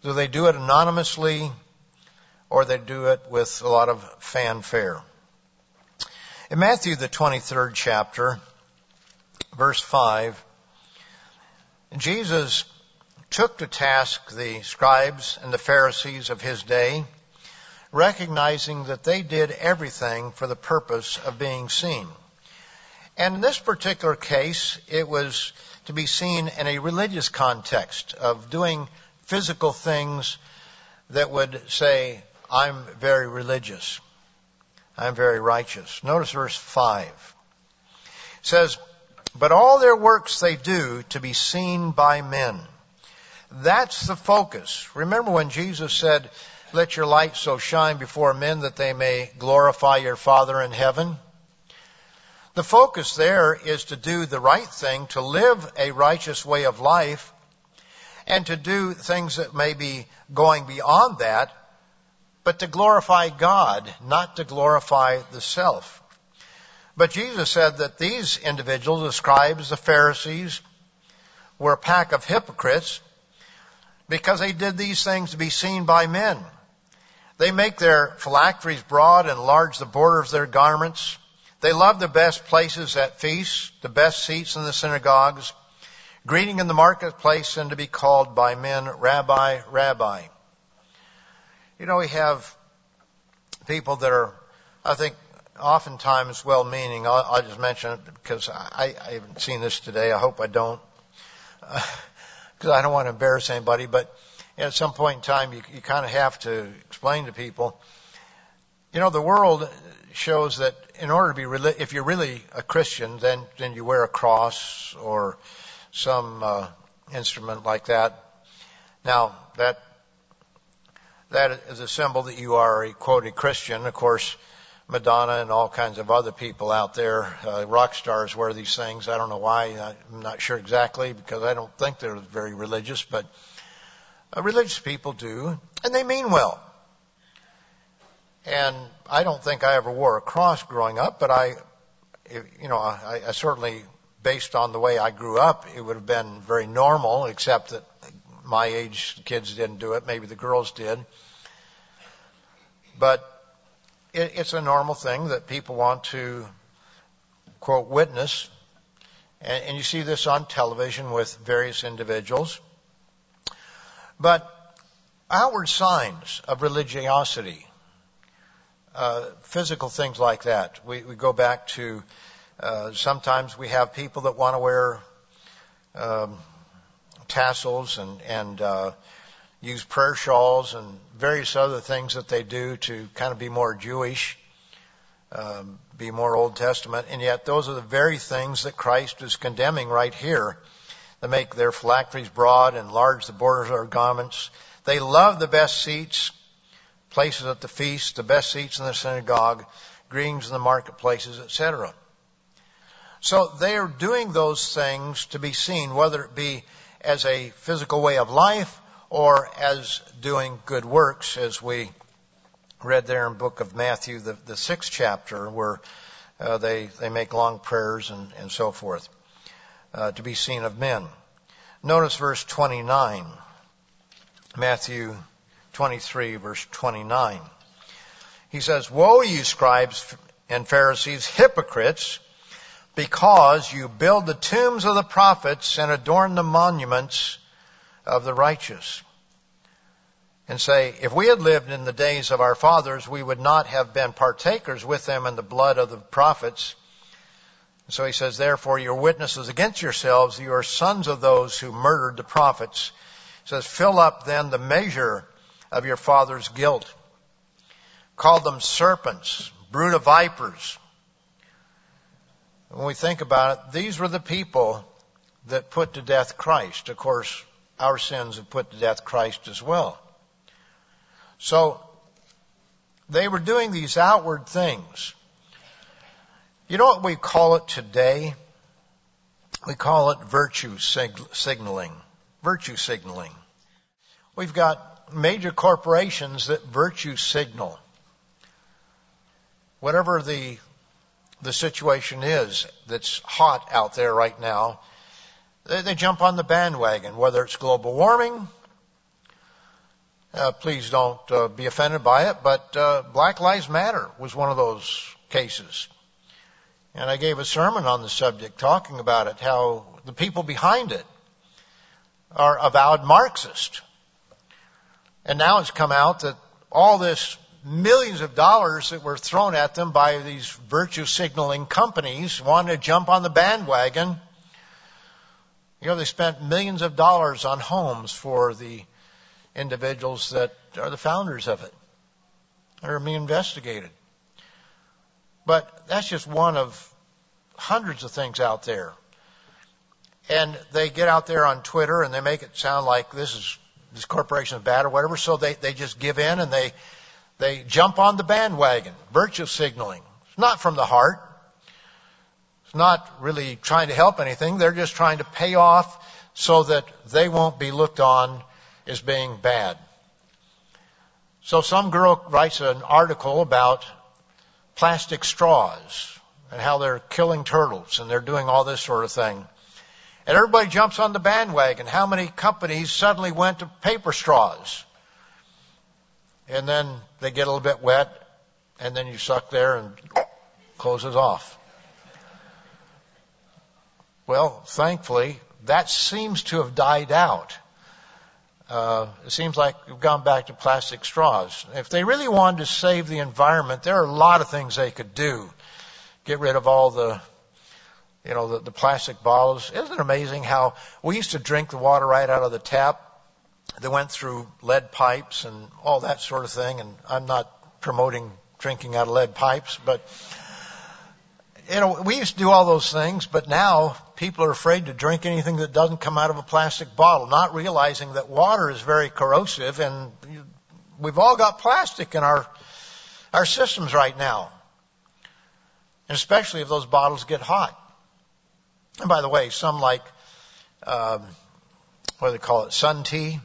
Do they do it anonymously? Or they do it with a lot of fanfare? In Matthew, the 23rd chapter, verse 5, Jesus took to task the scribes and the Pharisees of his day, recognizing that they did everything for the purpose of being seen. And in this particular case, it was to be seen in a religious context of doing physical things that would say, I'm very religious. I'm very righteous. Notice verse 5. It says, but all their works they do to be seen by men. That's the focus. Remember when Jesus said, let your light so shine before men that they may glorify your Father in heaven? The focus there is to do the right thing, to live a righteous way of life, and to do things that may be going beyond that, but to glorify God, not to glorify the self. But Jesus said that these individuals, the scribes, the Pharisees, were a pack of hypocrites because they did these things to be seen by men. They make their phylacteries broad and enlarge the borders of their garments. They love the best places at feasts, the best seats in the synagogues, greeting in the marketplace and to be called by men, Rabbi, Rabbi. You know, we have people that are, I think, oftentimes well-meaning. I'll, I'll just mention it because I, I haven't seen this today. I hope I don't, because uh, I don't want to embarrass anybody. But at some point in time, you, you kind of have to explain to people. You know, the world shows that in order to be, reli- if you're really a Christian, then then you wear a cross or some uh, instrument like that. Now that that is a symbol that you are a quoted Christian. Of course, Madonna and all kinds of other people out there. Uh, rock stars wear these things. I don't know why. I'm not sure exactly because I don't think they're very religious, but uh, religious people do, and they mean well. And I don't think I ever wore a cross growing up, but I, you know, I, I certainly, based on the way I grew up, it would have been very normal, except that my age kids didn't do it. Maybe the girls did. But it's a normal thing that people want to, quote, witness. And, and you see this on television with various individuals. But outward signs of religiosity, uh, physical things like that. We, we go back to uh, sometimes we have people that want to wear um, tassels and and uh, use prayer shawls and various other things that they do to kind of be more Jewish, um, be more Old Testament, and yet those are the very things that Christ is condemning right here. They make their phylacteries broad, and large the borders of their garments. They love the best seats, places at the feast, the best seats in the synagogue, greetings in the marketplaces, etc. So they are doing those things to be seen, whether it be as a physical way of life or as doing good works, as we read there in book of Matthew, the, the sixth chapter, where uh, they, they make long prayers and, and so forth, uh, to be seen of men. Notice verse 29, Matthew 23, verse 29. He says, Woe, you scribes and Pharisees, hypocrites! because you build the tombs of the prophets and adorn the monuments of the righteous. And say, if we had lived in the days of our fathers, we would not have been partakers with them in the blood of the prophets. So he says, therefore, your witnesses against yourselves, you are sons of those who murdered the prophets. He says, fill up then the measure of your father's guilt. Call them serpents, brood of vipers. When we think about it, these were the people that put to death Christ. Of course, our sins have put to death Christ as well. So, they were doing these outward things. You know what we call it today? We call it virtue sig- signaling. Virtue signaling. We've got major corporations that virtue signal. Whatever the the situation is that's hot out there right now, they, they jump on the bandwagon, whether it's global warming. Uh, please don't uh, be offended by it, but uh, Black Lives Matter was one of those cases. And I gave a sermon on the subject talking about it, how the people behind it are avowed Marxist. And now it's come out that all this millions of dollars that were thrown at them by these virtue signaling companies wanting to jump on the bandwagon. You know, they spent millions of dollars on homes for the individuals that are the founders of it. They're being investigated. But that's just one of hundreds of things out there. And they get out there on Twitter and they make it sound like this is this corporation is bad or whatever, so they, they just give in and they they jump on the bandwagon, virtue signaling. It's not from the heart. Not really trying to help anything. They're just trying to pay off so that they won't be looked on as being bad. So some girl writes an article about plastic straws and how they're killing turtles and they're doing all this sort of thing. And everybody jumps on the bandwagon. How many companies suddenly went to paper straws? and then they get a little bit wet, and then you suck there and closes off. Well, thankfully, that seems to have died out. Uh, it seems like we've gone back to plastic straws. If they really wanted to save the environment, there are a lot of things they could do. Get rid of all the, you know, the, the plastic bottles. Isn't it amazing how we used to drink the water right out of the tap? They went through lead pipes and all that sort of thing. And I'm not promoting drinking out of lead pipes, but you know, we used to do all those things, but now people are afraid to drink anything that doesn't come out of a plastic bottle, not realizing that water is very corrosive and we've all got plastic in our, our systems right now. And especially if those bottles get hot. And by the way, some like, um, what do they call it, sun tea.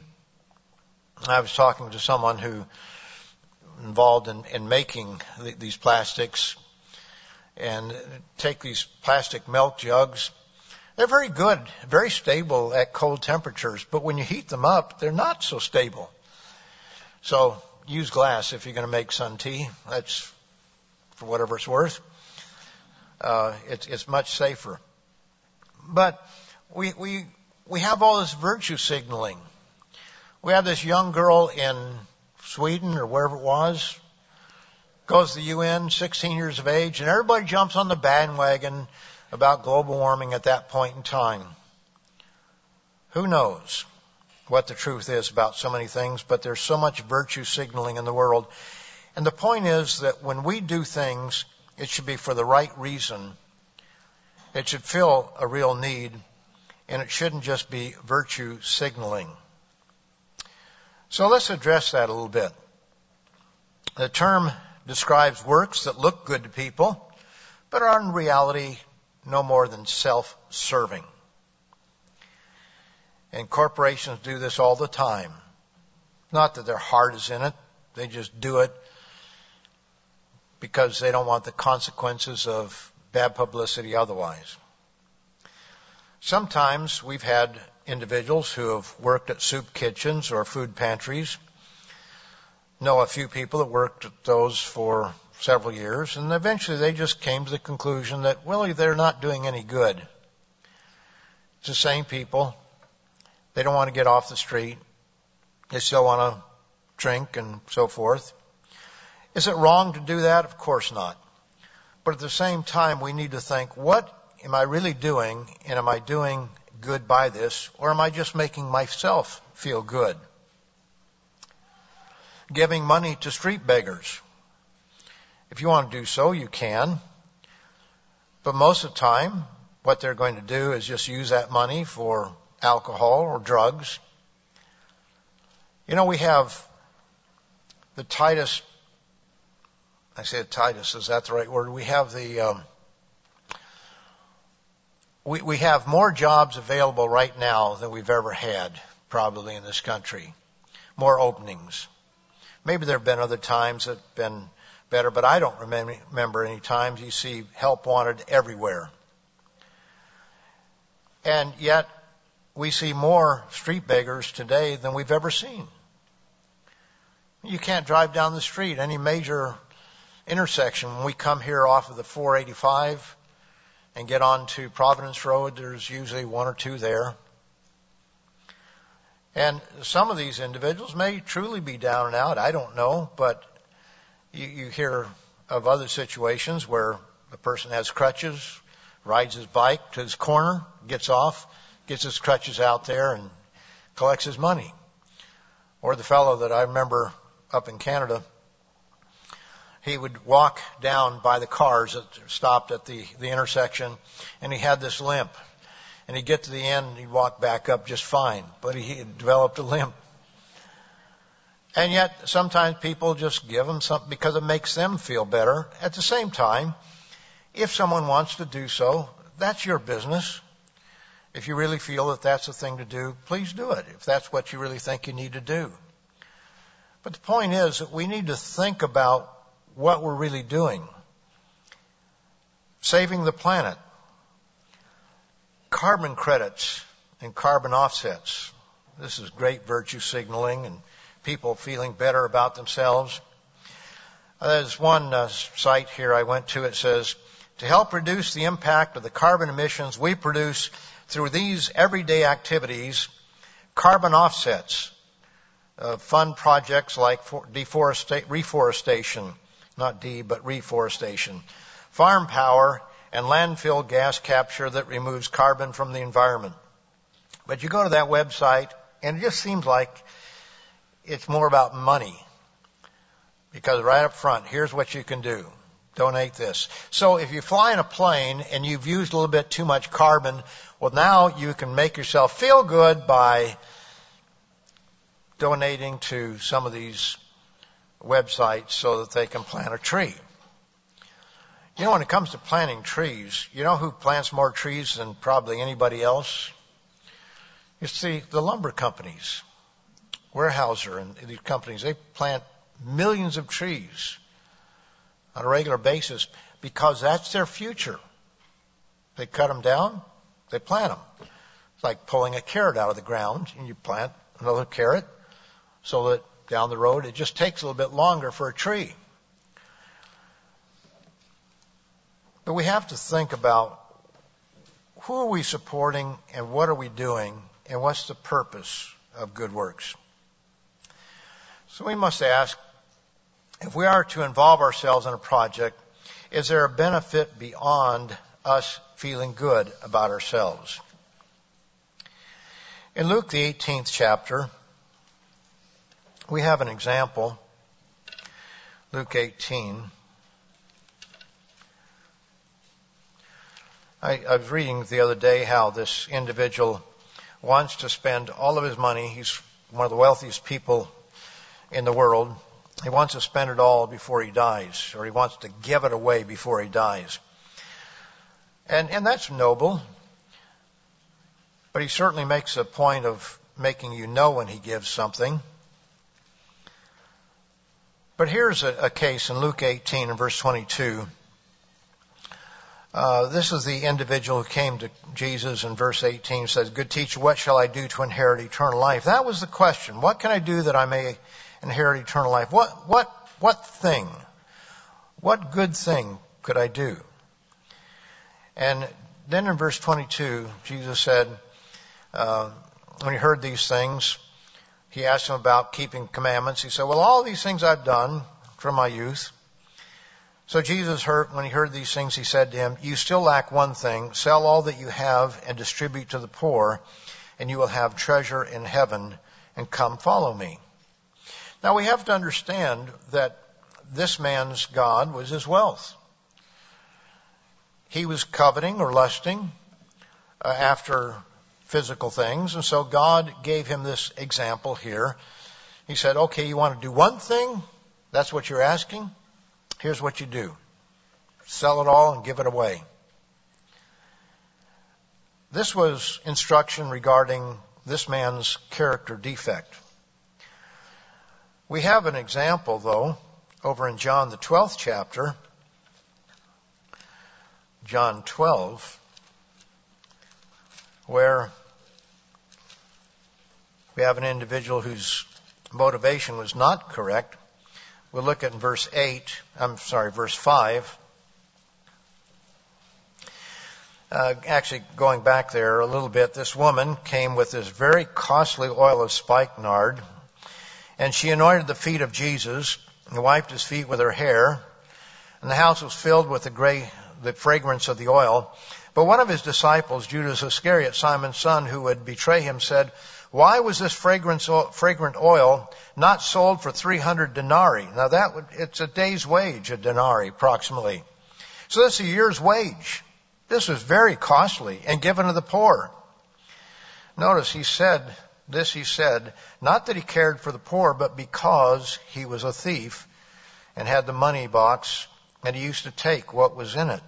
I was talking to someone who involved in, in making the, these plastics and take these plastic milk jugs, They're very good, very stable at cold temperatures, but when you heat them up, they're not so stable. So use glass if you're going to make sun tea. That's for whatever it's worth. Uh, it's, it's much safer. But we, we, we have all this virtue signaling. We have this young girl in Sweden or wherever it was, goes to the UN, 16 years of age, and everybody jumps on the bandwagon about global warming at that point in time. Who knows what the truth is about so many things, but there's so much virtue signaling in the world. And the point is that when we do things, it should be for the right reason. It should fill a real need, and it shouldn't just be virtue signaling. So let's address that a little bit. The term describes works that look good to people, but are in reality no more than self-serving. And corporations do this all the time. Not that their heart is in it, they just do it because they don't want the consequences of bad publicity otherwise. Sometimes we've had individuals who have worked at soup kitchens or food pantries. Know a few people that worked at those for several years, and eventually they just came to the conclusion that really they're not doing any good. It's the same people. They don't want to get off the street. They still want to drink and so forth. Is it wrong to do that? Of course not. But at the same time, we need to think, what am I really doing? And am I doing good by this? Or am I just making myself feel good? Giving money to street beggars. If you want to do so, you can. But most of the time, what they're going to do is just use that money for alcohol or drugs. You know, we have the Titus I said Titus. Is that the right word? We have the um, we we have more jobs available right now than we've ever had, probably in this country. More openings. Maybe there have been other times that have been better, but I don't remember, any times you see help wanted everywhere. And yet, we see more street beggars today than we've ever seen. You can't drive down the street, any major intersection. When we come here off of the 485 and get onto Providence Road, there's usually one or two there. And some of these individuals may truly be down and out. I don't know, but you, hear of other situations where a person has crutches, rides his bike to his corner, gets off, gets his crutches out there, and collects his money. Or the fellow that I remember up in Canada he would walk down by the cars that stopped at the, the intersection, and he had this limp. And he'd get to the end, and he'd walk back up just fine, but he had developed a limp. And yet, sometimes people just give them something because it makes them feel better. At the same time, if someone wants to do so, that's your business. If you really feel that that's the thing to do, please do it, if that's what you really think you need to do. But the point is that we need to think about what we're really doing. Saving the planet. Carbon credits and carbon offsets. This is great virtue signaling and people feeling better about themselves. Uh, there's one uh, site here I went to. It says, to help reduce the impact of the carbon emissions we produce through these everyday activities, carbon offsets uh, fund projects like deforesta- reforestation, not D, but reforestation, farm power, and landfill gas capture that removes carbon from the environment. But you go to that website and it just seems like it's more about money. Because right up front, here's what you can do. Donate this. So if you fly in a plane and you've used a little bit too much carbon, well now you can make yourself feel good by donating to some of these websites so that they can plant a tree. You know, when it comes to planting trees, you know who plants more trees than probably anybody else? It's the, the lumber companies. Weyerhaeuser and these companies, they plant millions of trees on a regular basis because that's their future. They cut them down, They plant them. It's like pulling a carrot out of the ground and you plant another carrot so that down the road it just takes a little bit longer for a tree. But we have to think about who are we supporting and what are we doing and what's the purpose of good works. So we must ask, if we are to involve ourselves in a project, is there a benefit beyond us feeling good about ourselves? In Luke, the 18th chapter, we have an example. Luke 18. I, I, was reading the other day how this individual wants to spend all of his money. He's one of the wealthiest people in the world. He wants to spend it all before he dies, or he wants to give it away before he dies. And, and that's noble. But he certainly makes a point of making you know when he gives something. But here's a, a case in Luke 18 and verse 22. Uh, this is the individual who came to Jesus in verse 18 says, Good teacher, what shall I do to inherit eternal life? That was the question. What can I do that I may inherit eternal life? What, what, what thing? What good thing could I do? And then in verse 22, Jesus said, uh, when he heard these things, he asked him about keeping commandments. He said, well, all these things I've done from my youth. So Jesus heard, when he heard these things, he said to him, you still lack one thing. Sell all that you have and distribute to the poor, and you will have treasure in heaven, and come follow me. Now we have to understand that this man's God was his wealth. He was coveting or lusting uh, after physical things, and so God gave him this example here. He said, okay, you want to do one thing? That's what you're asking? Here's what you do. Sell it all and give it away. This was instruction regarding this man's character defect. We have an example, though, over in John, the 12th chapter. John 12, where we have an individual whose motivation was not correct. We'll look at verse 8, I'm sorry, verse 5. Uh, actually, going back there a little bit, this woman came with this very costly oil of spikenard, and she anointed the feet of Jesus and wiped his feet with her hair. And the house was filled with the gray, the fragrance of the oil. But one of his disciples, Judas Iscariot, Simon's son, who would betray him, said, Why was this fragrance, fragrant oil not sold for 300 denarii? Now that would, it's a day's wage, a denarii, approximately. So this is a year's wage. This was very costly and given to the poor. Notice he said, this he said, not that he cared for the poor, but because he was a thief and had the money box and he used to take what was in it.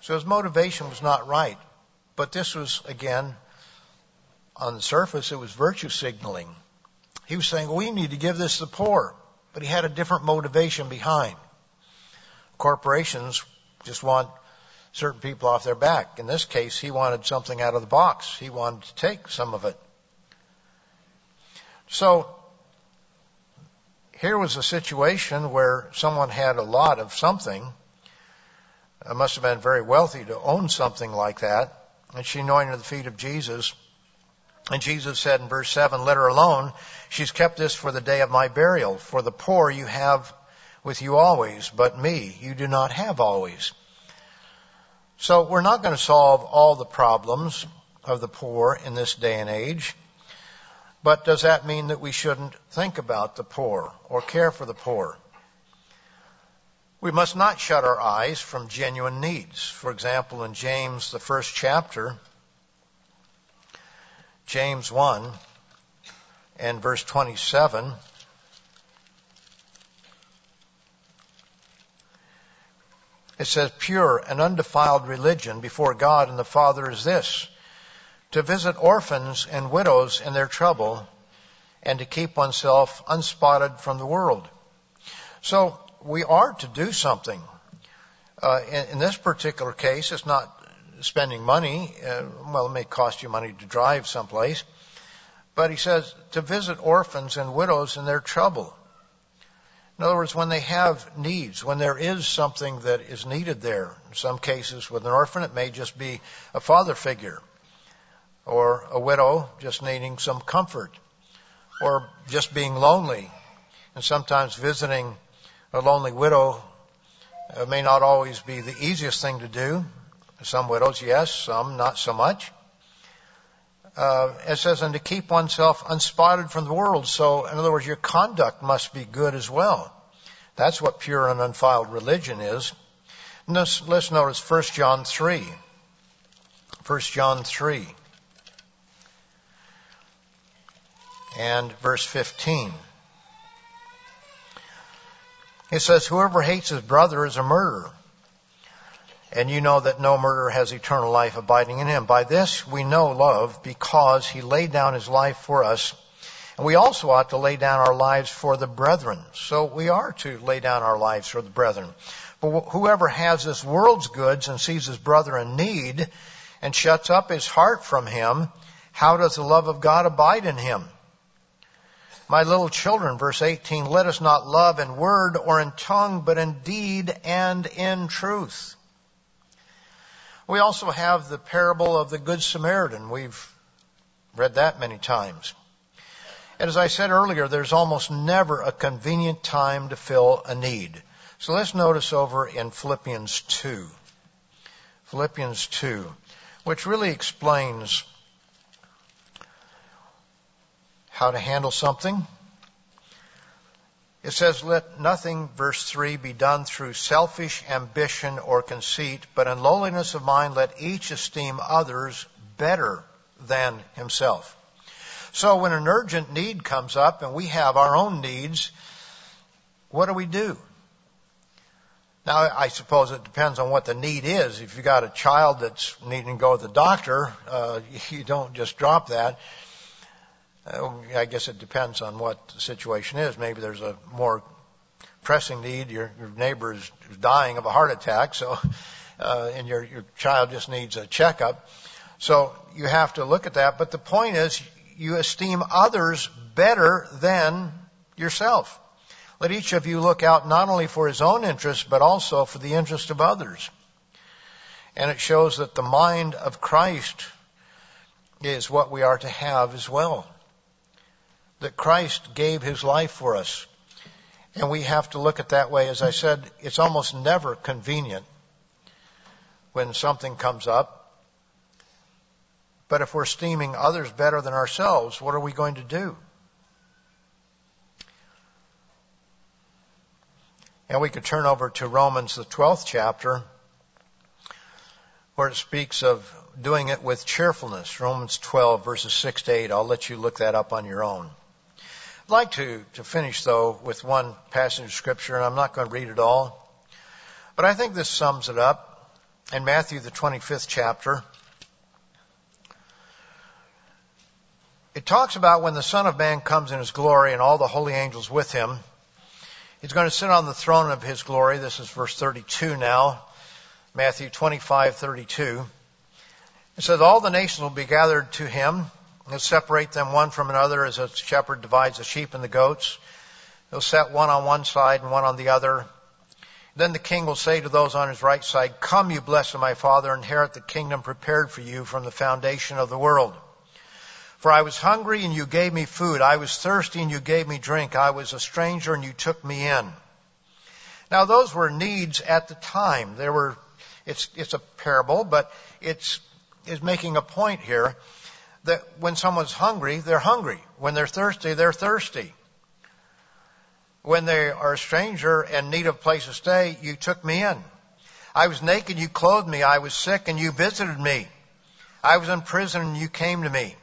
So his motivation was not right. But this was, again, on the surface, it was virtue signaling. He was saying, we need to give this to the poor. But he had a different motivation behind. Corporations just want certain people off their back. In this case, he wanted something out of the box. He wanted to take some of it. So here was a situation where someone had a lot of something. Uh, must have been very wealthy to own something like that. And she anointed the feet of Jesus. And Jesus said in verse 7, let her alone. She's kept this for the day of my burial. For the poor you have with you always, but me you do not have always. So we're not going to solve all the problems of the poor in this day and age. But does that mean that we shouldn't think about the poor or care for the poor? We must not shut our eyes from genuine needs. For example, in James, the first chapter, James 1 and verse 27, it says, Pure and undefiled religion before God and the Father is this to visit orphans and widows in their trouble, and to keep oneself unspotted from the world. So we are to do something. Uh, in, in, this particular case, it's not spending money. Uh, well, it may cost you money to drive someplace. But he says to visit orphans and widows in their trouble. In other words, when they have needs, when there is something that is needed there. In some cases, with an orphan, it may just be a father figure or a widow just needing some comfort or just being lonely. And sometimes visiting a lonely widow uh, may not always be the easiest thing to do. Some widows, yes, some not so much. Uh, it says, and to keep oneself unspotted from the world. So, in other words, your conduct must be good as well. That's what pure and undefiled religion is. Let's, let's notice 1 John 3. 1 John 3. And verse 15. It says, Whoever hates his brother is a murderer. And you know that no murderer has eternal life abiding in him. By this we know love because he laid down his life for us. And we also ought to lay down our lives for the brethren. So we are to lay down our lives for the brethren. But whoever has this world's goods and sees his brother in need and shuts up his heart from him, how does the love of God abide in him? My little children, verse 18, let us not love in word or in tongue, but in deed and in truth. We also have the parable of the Good Samaritan. We've read that many times. And as I said earlier, there's almost never a convenient time to fill a need. So let's notice over in Philippians 2. Philippians 2, which really explains how to handle something. It says, let nothing, verse 3, be done through selfish ambition or conceit, but in lowliness of mind let each esteem others better than himself. So when an urgent need comes up and we have our own needs, what do we do? Now, I suppose it depends on what the need is. If you've got a child that's needing to go to the doctor, uh, you don't just drop that. I guess it depends on what the situation is. Maybe there's a more pressing need. Your, neighbor is dying of a heart attack, so uh, and your your child just needs a checkup. So you have to look at that. But the point is, you esteem others better than yourself. Let each of you look out not only for his own interest, but also for the interest of others. And it shows that the mind of Christ is what we are to have as well that Christ gave his life for us. And we have to look at that way. As I said, it's almost never convenient when something comes up. But if we're esteeming others better than ourselves, what are we going to do? And we could turn over to Romans, the 12th chapter, where it speaks of doing it with cheerfulness. Romans 12, verses 6 to 8. I'll let you look that up on your own. I'd like to, to finish, though, with one passage of Scripture, and I'm not going to read it all. But I think this sums it up. In Matthew, the 25th chapter, it talks about when the Son of Man comes in his glory and all the holy angels with him. He's going to sit on the throne of his glory. This is verse 32 now. Matthew 25:32. It says, All the nations will be gathered to him, He'll separate them one from another as a shepherd divides the sheep and the goats. He'll set one on one side and one on the other. Then the king will say to those on his right side, Come, you blessed of my father, inherit the kingdom prepared for you from the foundation of the world. For I was hungry and you gave me food. I was thirsty and you gave me drink. I was a stranger and you took me in. Now those were needs at the time. There were, it's, it's a parable, but it's, is making a point here that when someone's hungry, they're hungry. When they're thirsty, they're thirsty. When they are a stranger and need a place to stay, you took me in. I was naked, you clothed me. I was sick and you visited me. I was in prison and you came to me.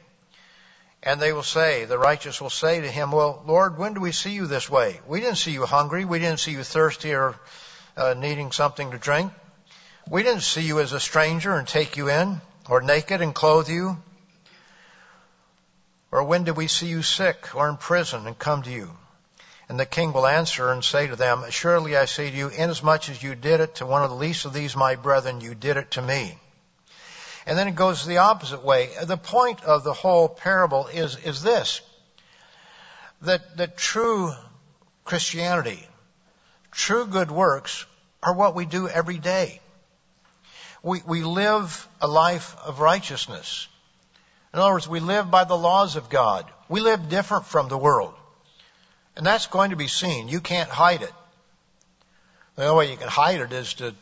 And they will say, the righteous will say to him, well, Lord, when do we see you this way? We didn't see you hungry. We didn't see you thirsty or uh, needing something to drink. We didn't see you as a stranger and take you in or naked and clothe you. Or when did we see you sick or in prison and come to you? And the king will answer and say to them, Surely I say to you, inasmuch as you did it to one of the least of these my brethren, you did it to me. And then it goes the opposite way. The point of the whole parable is, is this. That, that true Christianity, true good works are what we do every day. We, we live a life of righteousness. In other words, we live by the laws of God. We live different from the world. And that's going to be seen. You can't hide it. The only way you can hide it is to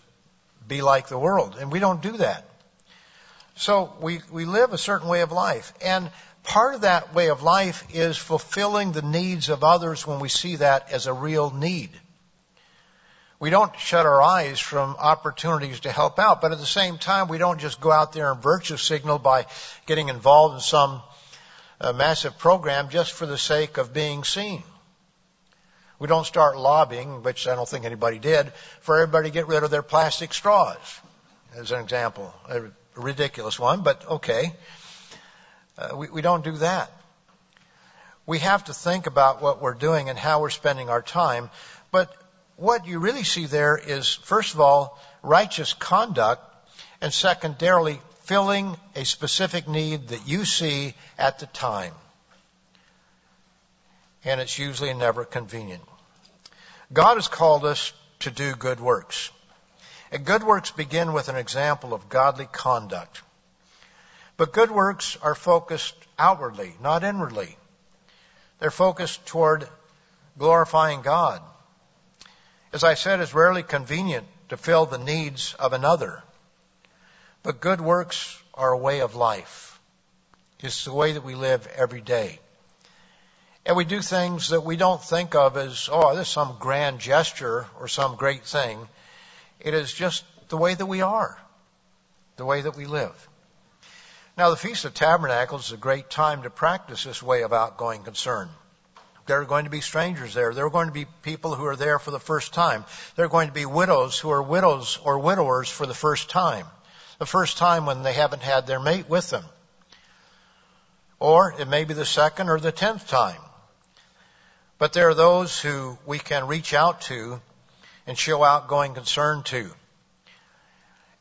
be like the world. And we don't do that. So we, we live a certain way of life. And part of that way of life is fulfilling the needs of others when we see that as a real need. We don't shut our eyes from opportunities to help out, but at the same time, we don't just go out there and virtue signal by getting involved in some uh, massive program just for the sake of being seen. We don't start lobbying, which I don't think anybody did, for everybody to get rid of their plastic straws, as an example. A ridiculous one, but okay. Uh, we, we don't do that. We have to think about what we're doing and how we're spending our time, but what you really see there is, first of all, righteous conduct, and secondarily, filling a specific need that you see at the time. And it's usually never convenient. God has called us to do good works. And good works begin with an example of godly conduct. But good works are focused outwardly, not inwardly. They're focused toward glorifying God as I said, is rarely convenient to fill the needs of another. But good works are a way of life. It's the way that we live every day. And we do things that we don't think of as, oh, this is some grand gesture or some great thing. It is just the way that we are, the way that we live. Now, the Feast of Tabernacles is a great time to practice this way of outgoing concern. There are going to be strangers there. There are going to be people who are there for the first time. There are going to be widows who are widows or widowers for the first time. The first time when they haven't had their mate with them. Or it may be the second or the tenth time. But there are those who we can reach out to and show outgoing concern to.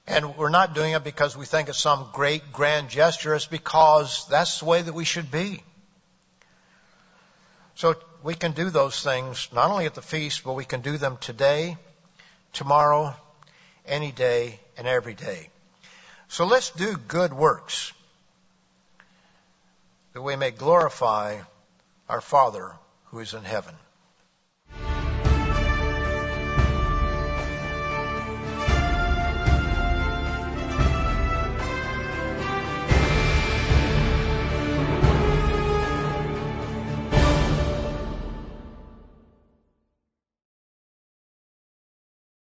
And we're not doing it because we think it's some great grand gesture. It's because that's the way that we should be. So we can do those things not only at the feast, but we can do them today, tomorrow, any day, and every day. So let's do good works that we may glorify our Father who is in heaven.